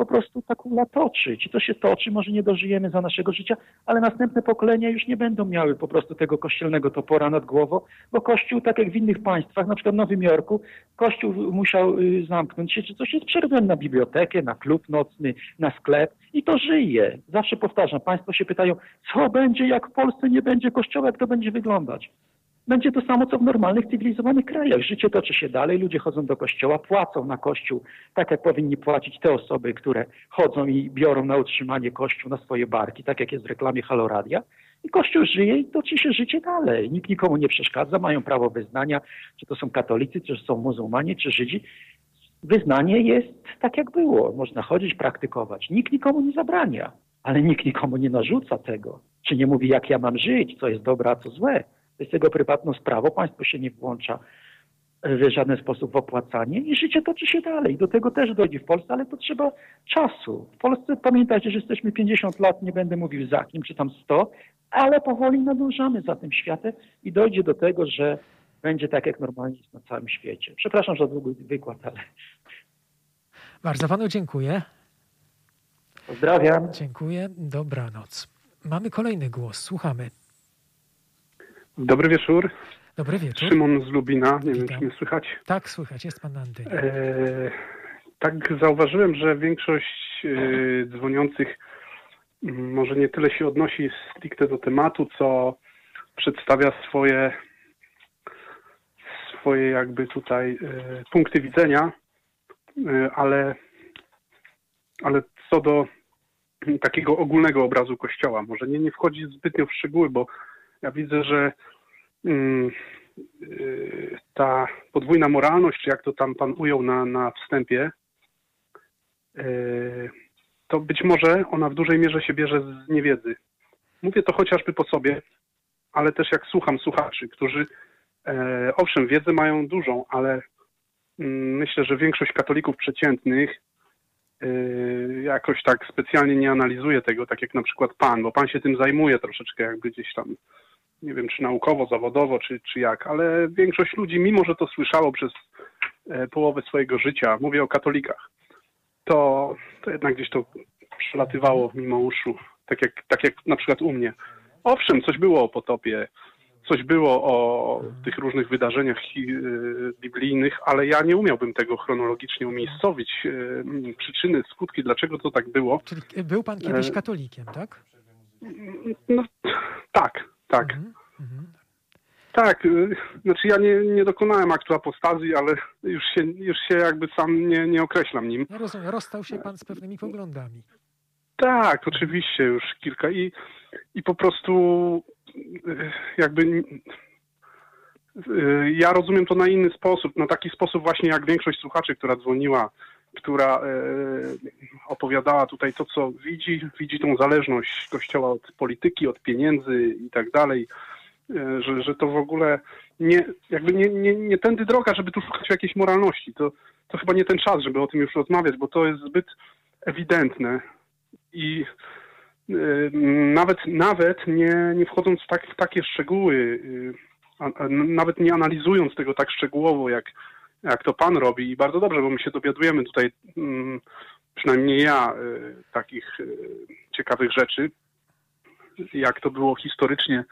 po prostu ta kula toczyć. I to się toczy, może nie dożyjemy za naszego życia, ale następne pokolenia już nie będą miały po prostu tego kościelnego topora nad głową, bo Kościół, tak jak w innych państwach, na przykład w Nowym Jorku, Kościół musiał y, zamknąć się, czy coś jest przerwem na bibliotekę, na klub nocny, na sklep i to żyje. Zawsze powtarzam, państwo się pytają, co będzie, jak w Polsce nie będzie kościoła, jak to będzie wyglądać? Będzie to samo, co w normalnych, cywilizowanych krajach. Życie toczy się dalej, ludzie chodzą do kościoła, płacą na kościół, tak jak powinni płacić te osoby, które chodzą i biorą na utrzymanie kościół na swoje barki, tak jak jest w reklamie Haloradia. I kościół żyje i toczy się życie dalej. Nikt nikomu nie przeszkadza, mają prawo wyznania, czy to są katolicy, czy są muzułmanie, czy Żydzi. Wyznanie jest tak, jak było. Można chodzić, praktykować. Nikt nikomu nie zabrania, ale nikt nikomu nie narzuca tego. Czy nie mówi, jak ja mam żyć, co jest dobre, a co złe. To jest jego prywatną sprawą, państwo się nie włącza w żaden sposób w opłacanie i życie toczy się dalej. Do tego też dojdzie w Polsce, ale to trzeba czasu. W Polsce pamiętajcie, że jesteśmy 50 lat, nie będę mówił za kim, czy tam 100, ale powoli nadążamy za tym światem i dojdzie do tego, że będzie tak, jak normalnie jest na całym świecie. Przepraszam za długi wykład, ale Bardzo panu dziękuję. pozdrawiam. Dziękuję. Dobranoc. Mamy kolejny głos. Słuchamy. Dobry wieczór. Dobry wieczór. Szymon z Lubina. Nie wiem, Witam. czy mnie słychać. Tak, słychać. Jest pan na antenie. E, tak zauważyłem, że większość e, dzwoniących może nie tyle się odnosi stricte do tematu, co przedstawia swoje swoje jakby tutaj e, punkty widzenia, e, ale, ale co do takiego ogólnego obrazu Kościoła, może nie, nie wchodzi zbytnio w szczegóły, bo ja widzę, że mm, y, ta podwójna moralność, jak to tam pan ujął na, na wstępie, y, to być może ona w dużej mierze się bierze z niewiedzy. Mówię to chociażby po sobie, ale też jak słucham słuchaczy, którzy e, owszem, wiedzę mają dużą, ale mm, myślę, że większość katolików przeciętnych y, jakoś tak specjalnie nie analizuje tego, tak jak na przykład pan, bo pan się tym zajmuje troszeczkę jakby gdzieś tam nie wiem, czy naukowo, zawodowo, czy, czy jak, ale większość ludzi, mimo że to słyszało przez e, połowę swojego życia, mówię o katolikach, to, to jednak gdzieś to przelatywało mimo uszu, tak jak, tak jak na przykład u mnie. Owszem, coś było o potopie, coś było o tych różnych wydarzeniach y, biblijnych, ale ja nie umiałbym tego chronologicznie umiejscowić, y, przyczyny, skutki, dlaczego to tak było. Czyli był pan kiedyś e, katolikiem, tak? No, tak, tak. Mhm, mhm. Tak, y, znaczy ja nie, nie dokonałem aktu apostazji, ale już się, już się jakby sam nie, nie określam nim. Ja rozumiem, rozstał się pan z pewnymi poglądami. Tak, oczywiście już kilka i, i po prostu y, jakby y, ja rozumiem to na inny sposób, na taki sposób właśnie jak większość słuchaczy, która dzwoniła, która y, opowiadała tutaj to, co widzi, widzi tą zależność Kościoła od polityki, od pieniędzy i tak dalej, y, że, że to w ogóle nie, jakby nie, nie, nie tędy droga, żeby tu szukać jakiejś moralności. To, to chyba nie ten czas, żeby o tym już rozmawiać, bo to jest zbyt ewidentne i y, nawet, nawet nie, nie wchodząc w, tak, w takie szczegóły, a, a, nawet nie analizując tego tak szczegółowo, jak, jak to pan robi i bardzo dobrze, bo my się dowiadujemy tutaj, mm, przynajmniej ja, y, takich y, ciekawych rzeczy, jak to było historycznie,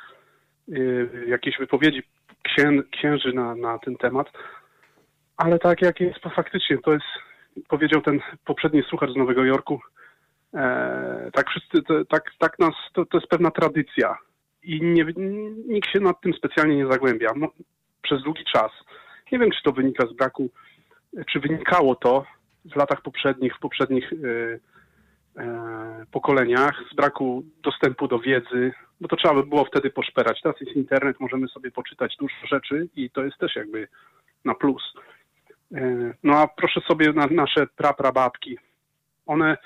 y, jakieś wypowiedzi księ, księży na, na ten temat, ale tak jak jest faktycznie, to jest, powiedział ten poprzedni słuchacz z Nowego Jorku, E, tak wszyscy, to, tak, tak nas, to, to jest pewna tradycja i nie, nikt się nad tym specjalnie nie zagłębia przez długi czas. Nie wiem, czy to wynika z braku, czy wynikało to w latach poprzednich, w poprzednich e, e, pokoleniach, z braku dostępu do wiedzy, bo to trzeba by było wtedy poszperać. Teraz jest internet, możemy sobie poczytać dużo rzeczy i to jest też jakby na plus. E, no a proszę sobie na nasze praprababki. One,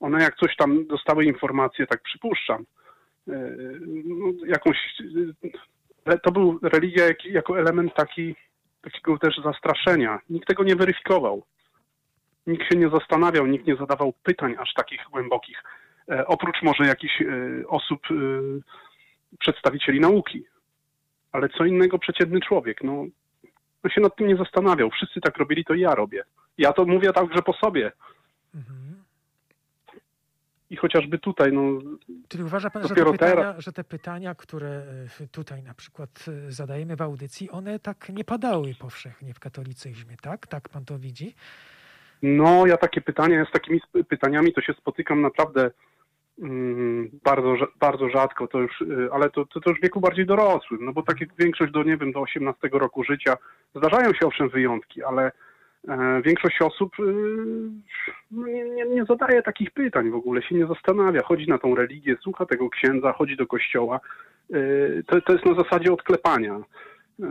one jak coś tam dostały informacje, tak przypuszczam, no, jakąś, to był religia jak, jako element taki, takiego też zastraszenia. Nikt tego nie weryfikował. Nikt się nie zastanawiał, nikt nie zadawał pytań aż takich głębokich. Oprócz może jakichś osób, przedstawicieli nauki. Ale co innego przeciętny człowiek. No, no się nad tym nie zastanawiał. Wszyscy tak robili, to i ja robię. Ja to mówię także po sobie. Mhm. I chociażby tutaj, no. Czyli uważa pan, że te, pytania, teraz... że te pytania, które e, tutaj na przykład e, zadajemy w audycji, one tak nie padały powszechnie w katolicyzmie, tak? Tak pan to widzi? No, ja takie pytania, z takimi pytaniami to się spotykam naprawdę Mm, bardzo, bardzo rzadko, to już, y, ale to, to, to już w wieku bardziej dorosłym, no bo tak jak większość do, nie wiem, do 18 roku życia, zdarzają się owszem wyjątki, ale e, większość osób y, nie, nie, nie, zadaje takich pytań w ogóle, się nie zastanawia, chodzi na tą religię, słucha tego księdza, chodzi do kościoła. Y, to, to jest na zasadzie odklepania. E,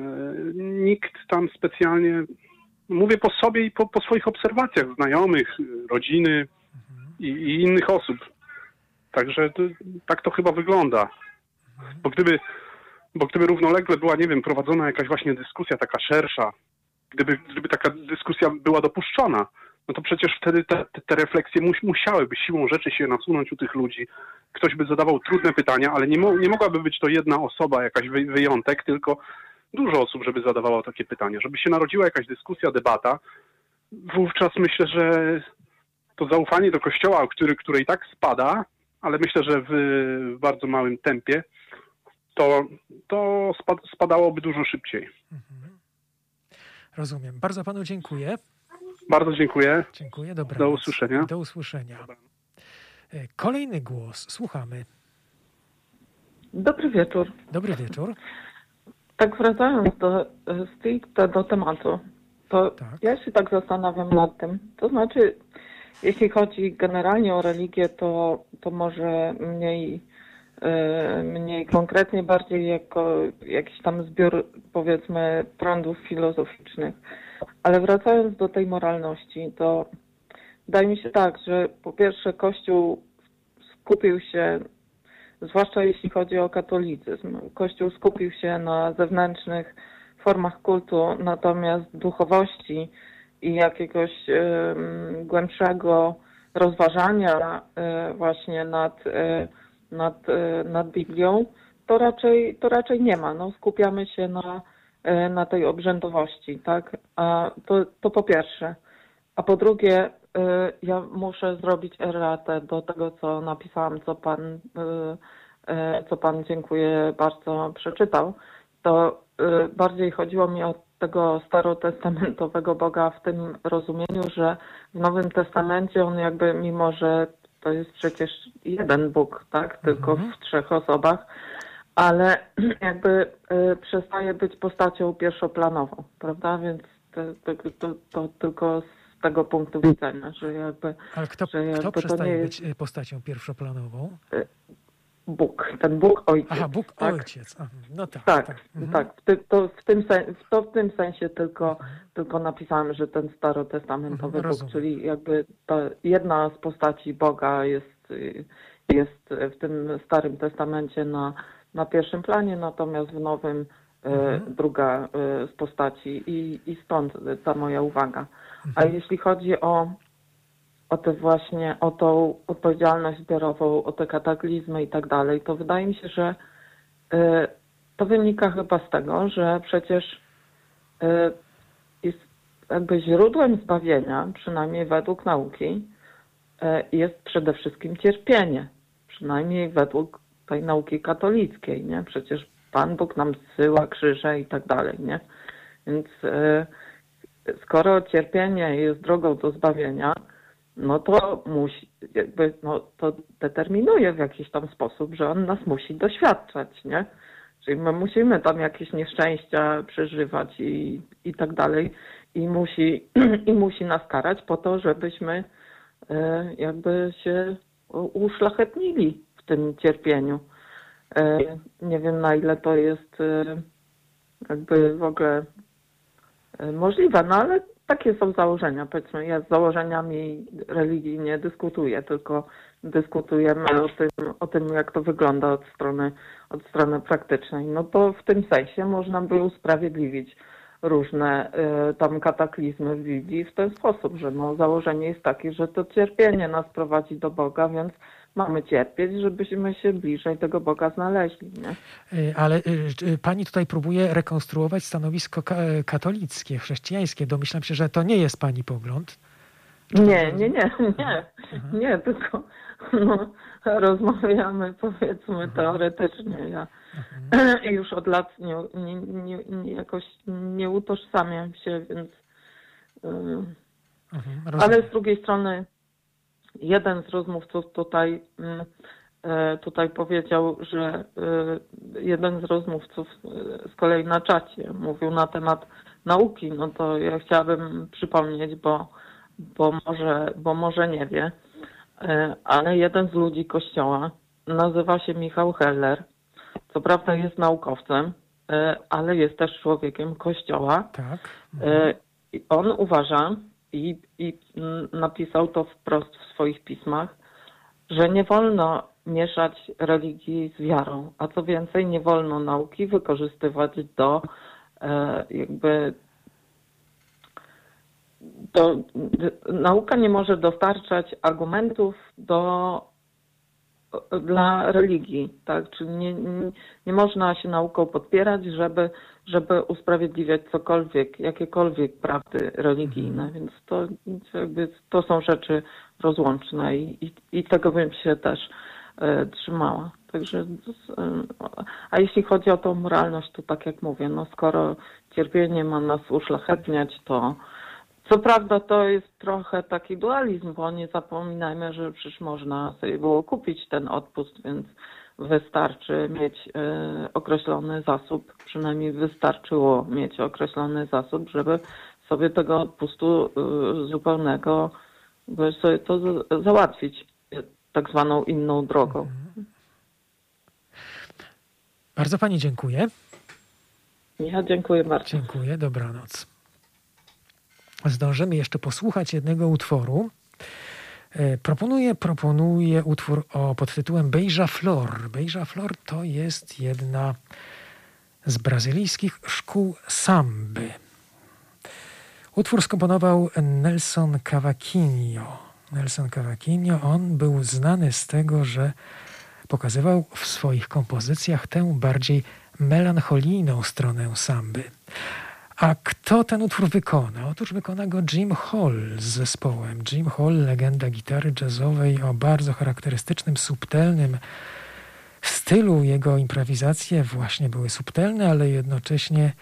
nikt tam specjalnie, mówię po sobie i po, po swoich obserwacjach znajomych, rodziny i, i innych osób Także to, tak to chyba wygląda. Bo gdyby, bo gdyby równolegle była, nie wiem, prowadzona jakaś właśnie dyskusja taka szersza, gdyby, gdyby taka dyskusja była dopuszczona, no to przecież wtedy te, te, refleksje mus, musiałyby siłą rzeczy się nasunąć u tych ludzi. Ktoś by zadawał trudne pytania, ale nie, mo, nie mogłaby być to jedna osoba, jakaś wy, wyjątek, tylko dużo osób, żeby zadawało takie pytania. Żeby się narodziła jakaś dyskusja, debata, wówczas myślę, że to zaufanie do Kościoła, który, który i tak spada, ale myślę, że w, bardzo małym tempie, to, to spadałoby dużo szybciej. Mhm. Rozumiem. Bardzo panu dziękuję. Bardzo dziękuję. Dziękuję. Dobranoc. Do usłyszenia. Do usłyszenia. E, kolejny głos. Słuchamy. Dobry wieczór. Dobry wieczór. Tak wracając do, stricte do tematu, to tak. ja się tak zastanawiam nad tym. To znaczy, jeśli chodzi generalnie o religię, to, to może mniej, e, mniej konkretnie, bardziej jako jakiś tam zbiór, powiedzmy, prądów filozoficznych. Ale wracając do tej moralności, to wydaje mi się tak, że po pierwsze Kościół skupił się, zwłaszcza jeśli chodzi o katolicyzm, Kościół skupił się na zewnętrznych formach kultu, natomiast duchowości, i jakiegoś głębszego rozważania e, właśnie nad, e, nad, e, nad Biblią, to raczej, to raczej nie ma. No, skupiamy się na, na tej obrzędowości, tak? A to, to po pierwsze. A po drugie, ja muszę zrobić erratę do tego, co napisałam, co pan, co pan dziękuję bardzo przeczytał. To bardziej chodziło mi o tego starotestamentowego Boga w tym rozumieniu, że w Nowym Testamencie on jakby, mimo że to jest przecież jeden Bóg, tak, tylko mhm. w trzech osobach, ale jakby y, przestaje być postacią pierwszoplanową, prawda? Więc to, to, to, to tylko z tego punktu widzenia, że jakby... Ale kto, że jakby kto przestaje jest... być y, postacią pierwszoplanową? Bóg, ten Bóg Ojciec. Aha, Bóg tak? Ojciec. No tak. Tak, tak. Mhm. tak. W, ty, to, w, tym sen, to w tym sensie tylko, mhm. tylko napisałem, że ten starotestamentowy mhm, Bóg, czyli jakby ta jedna z postaci Boga jest, jest w tym Starym Testamencie na, na pierwszym planie, natomiast w Nowym e, mhm. druga e, z postaci i, i stąd ta moja uwaga. A mhm. jeśli chodzi o o te właśnie, o tą odpowiedzialność zbiorową, o te kataklizmy i tak dalej, to wydaje mi się, że y, to wynika chyba z tego, że przecież y, jest jakby źródłem zbawienia, przynajmniej według nauki, y, jest przede wszystkim cierpienie. Przynajmniej według tej nauki katolickiej, nie? Przecież Pan Bóg nam zsyła krzyże i tak dalej, nie? Więc skoro cierpienie jest drogą do zbawienia, no to musi, jakby, no to determinuje w jakiś tam sposób, że on nas musi doświadczać, nie? Czyli my musimy tam jakieś nieszczęścia przeżywać i, i tak dalej i musi, i musi nas karać po to, żebyśmy e, jakby się uszlachetnili w tym cierpieniu. E, nie wiem na ile to jest e, jakby w ogóle możliwe, no ale takie są założenia. Powiedzmy, ja z założeniami religii nie dyskutuję, tylko dyskutujemy o tym, o tym, jak to wygląda od strony, od strony praktycznej. No to w tym sensie można by usprawiedliwić różne y, tam kataklizmy w Biblii w ten sposób, że no, założenie jest takie, że to cierpienie nas prowadzi do Boga, więc mamy cierpieć, żebyśmy się bliżej tego Boga znaleźli. Nie? Y, ale y, pani tutaj próbuje rekonstruować stanowisko katolickie, chrześcijańskie. Domyślam się, że to nie jest pani pogląd. Nie, nie, nie, nie, nie, tylko no, rozmawiamy powiedzmy mhm. teoretycznie. Ja mhm. już od lat nie, nie, nie, nie, jakoś nie utożsamiam się, więc. Mhm, ale z drugiej strony jeden z rozmówców tutaj, mm, e, tutaj powiedział, że e, jeden z rozmówców e, z kolei na czacie mówił na temat nauki. No to ja chciałabym przypomnieć, bo, bo, może, bo może nie wie, ale jeden z ludzi kościoła nazywa się Michał Heller. Co prawda jest naukowcem, ale jest też człowiekiem kościoła. Tak. I on uważa, i, i napisał to wprost w swoich pismach, że nie wolno mieszać religii z wiarą, a co więcej, nie wolno nauki wykorzystywać do e, jakby do, nauka nie może dostarczać argumentów do dla religii, tak? Czyli nie, nie, nie, można się nauką podpierać, żeby, żeby usprawiedliwiać cokolwiek, jakiekolwiek prawdy religijne, mhm. więc to jakby to są rzeczy rozłączne i, i, i tego bym się też e, trzymała. Także, e, a jeśli chodzi o tą moralność, to tak jak mówię, no skoro cierpienie ma nas uszlachetniać, to co prawda to jest trochę taki dualizm, bo nie zapominajmy, że przecież można sobie było kupić ten odpust, więc wystarczy mieć e, określony zasób, przynajmniej wystarczyło mieć określony zasób, żeby sobie tego odpustu e, zupełnego, sobie to załatwić tak zwaną inną drogą. Bardzo Pani dziękuję. Ja dziękuję bardzo. Dziękuję, dobranoc zdążymy jeszcze posłuchać jednego utworu. E, proponuję, proponuję utwór o podtytułem Beija Flor. Beija Flor to jest jedna z brazylijskich szkół samby. Utwór skomponował Nelson Cavaquinho. Nelson Cavaquinho, on był znany z tego, że pokazywał w swoich kompozycjach tę bardziej melancholijną stronę samby. A kto ten utwór wykona? Otóż wykona go Jim Hall z zespołem. Jim Hall, legenda gitary jazzowej o bardzo charakterystycznym, subtelnym stylu. Jego improwizacje właśnie były subtelne, ale jednocześnie,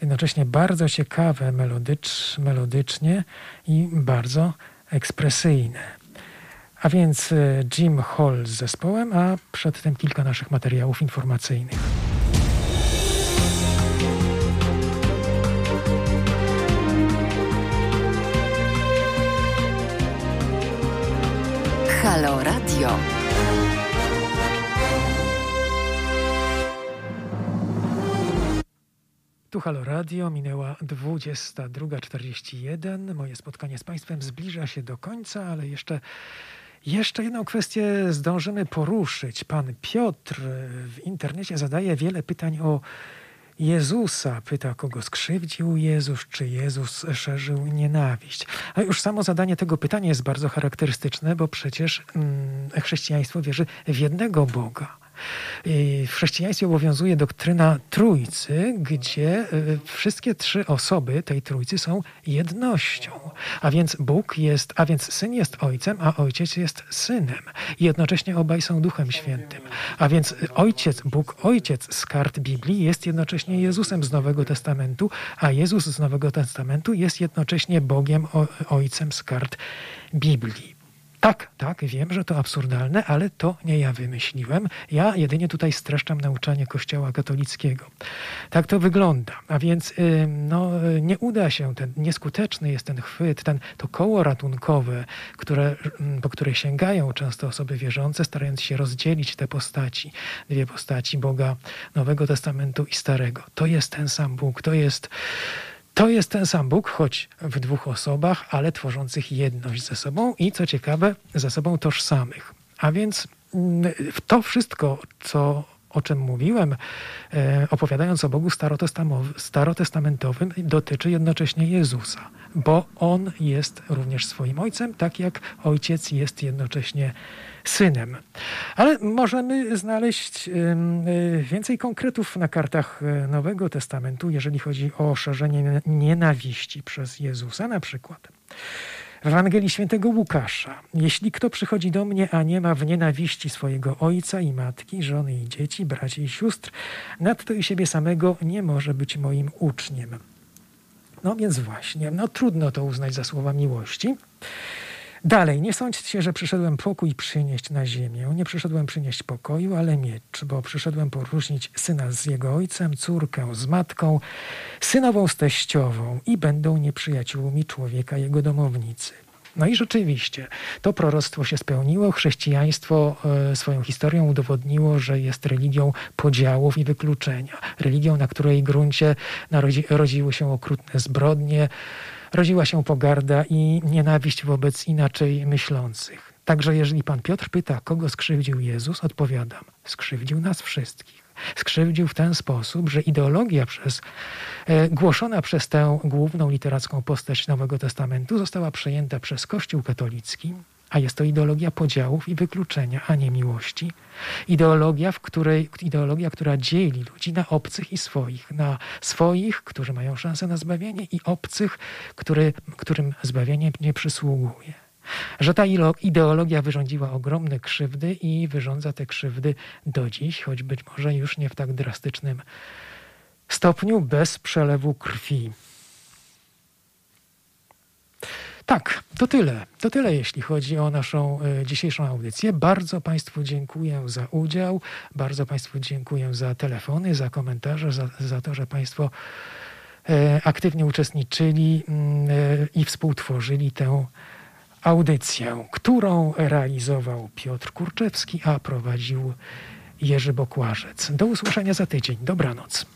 jednocześnie bardzo ciekawe melodycz, melodycznie i bardzo ekspresyjne. A więc e, Jim Hall z zespołem, a przedtem kilka naszych materiałów informacyjnych. Halo Radio. Tu Halo Radio, minęła 22.41. Moje spotkanie z Państwem zbliża się do końca, ale jeszcze, jeszcze jedną kwestię zdążymy poruszyć. Pan Piotr w internecie zadaje wiele pytań o Jezusa. Pyta, kogo skrzywdził Jezus, czy Jezus szerzył nienawiść. A już samo zadanie tego pytania jest bardzo charakterystyczne, bo przecież mm, chrześcijaństwo wierzy w jednego Boga. W chrześcijaństwie obowiązuje doktryna trójcy, gdzie wszystkie trzy osoby tej trójcy są jednością. A więc Bóg jest, a więc syn jest ojcem, a ojciec jest synem. I jednocześnie obaj są duchem świętym. A więc ojciec, Bóg ojciec z kart Biblii jest jednocześnie Jezusem z Nowego Testamentu, a Jezus z Nowego Testamentu jest jednocześnie Bogiem ojcem z kart Biblii. Tak, tak, wiem, że to absurdalne, ale to nie ja wymyśliłem. Ja jedynie tutaj streszczam nauczanie Kościoła katolickiego. Tak to wygląda. A więc no, nie uda się, ten, nieskuteczny jest ten chwyt, ten, to koło ratunkowe, które, po które sięgają często osoby wierzące, starając się rozdzielić te postaci, dwie postaci Boga Nowego Testamentu i Starego. To jest ten sam Bóg, to jest to jest ten sam Bóg, choć w dwóch osobach, ale tworzących jedność ze sobą i co ciekawe, ze sobą tożsamych. A więc mm, to wszystko, co o czym mówiłem, e, opowiadając o Bogu starotestamentowym, dotyczy jednocześnie Jezusa, bo On jest również swoim Ojcem, tak jak Ojciec jest jednocześnie synem. Ale możemy znaleźć y, więcej konkretów na kartach y, Nowego Testamentu, jeżeli chodzi o szerzenie nienawiści przez Jezusa, na przykład. W Ewangelii Świętego Łukasza. Jeśli kto przychodzi do mnie, a nie ma w nienawiści swojego ojca i matki, żony i dzieci, braci i sióstr, nadto i siebie samego nie może być moim uczniem. No więc właśnie, no trudno to uznać za słowa miłości. Dalej, nie sądźcie, że przyszedłem pokój przynieść na ziemię. Nie przyszedłem przynieść pokoju, ale miecz, bo przyszedłem poróżnić syna z jego ojcem, córkę z matką, synową z teściową i będą nieprzyjaciółmi człowieka jego domownicy. No i rzeczywiście, to proroctwo się spełniło. Chrześcijaństwo e, swoją historią udowodniło, że jest religią podziałów i wykluczenia. Religią, na której gruncie narodzi, rodziły się okrutne zbrodnie, rodziła się pogarda i nienawiść wobec inaczej myślących. Także jeżeli pan Piotr pyta, kogo skrzywdził Jezus, odpowiadam, skrzywdził nas wszystkich. Skrzywdził w ten sposób, że ideologia przez, e, głoszona przez tę główną literacką postać Nowego Testamentu została przejęta przez Kościół katolicki, a jest to ideologia podziałów i wykluczenia, a nie miłości. Ideologia, w której, ideologia, która dzieli ludzi na obcych i swoich, na swoich, którzy mają szansę na zbawienie, i obcych, który, którym zbawienie nie przysługuje. Że ta ideologia wyrządziła ogromne krzywdy i wyrządza te krzywdy do dziś, choć być może już nie w tak drastycznym stopniu, bez przelewu krwi. Tak, to tyle. To tyle, jeśli chodzi o naszą e, dzisiejszą audycję. Bardzo Państwu dziękuję za udział, bardzo Państwu dziękuję za telefony, za komentarze, za, za to, że Państwo e, aktywnie uczestniczyli mm, e, i współtworzyli tę audycję, którą realizował Piotr Kurczewski, a prowadził Jerzy Bokłażec. Do usłyszenia za tydzień. Dobranoc.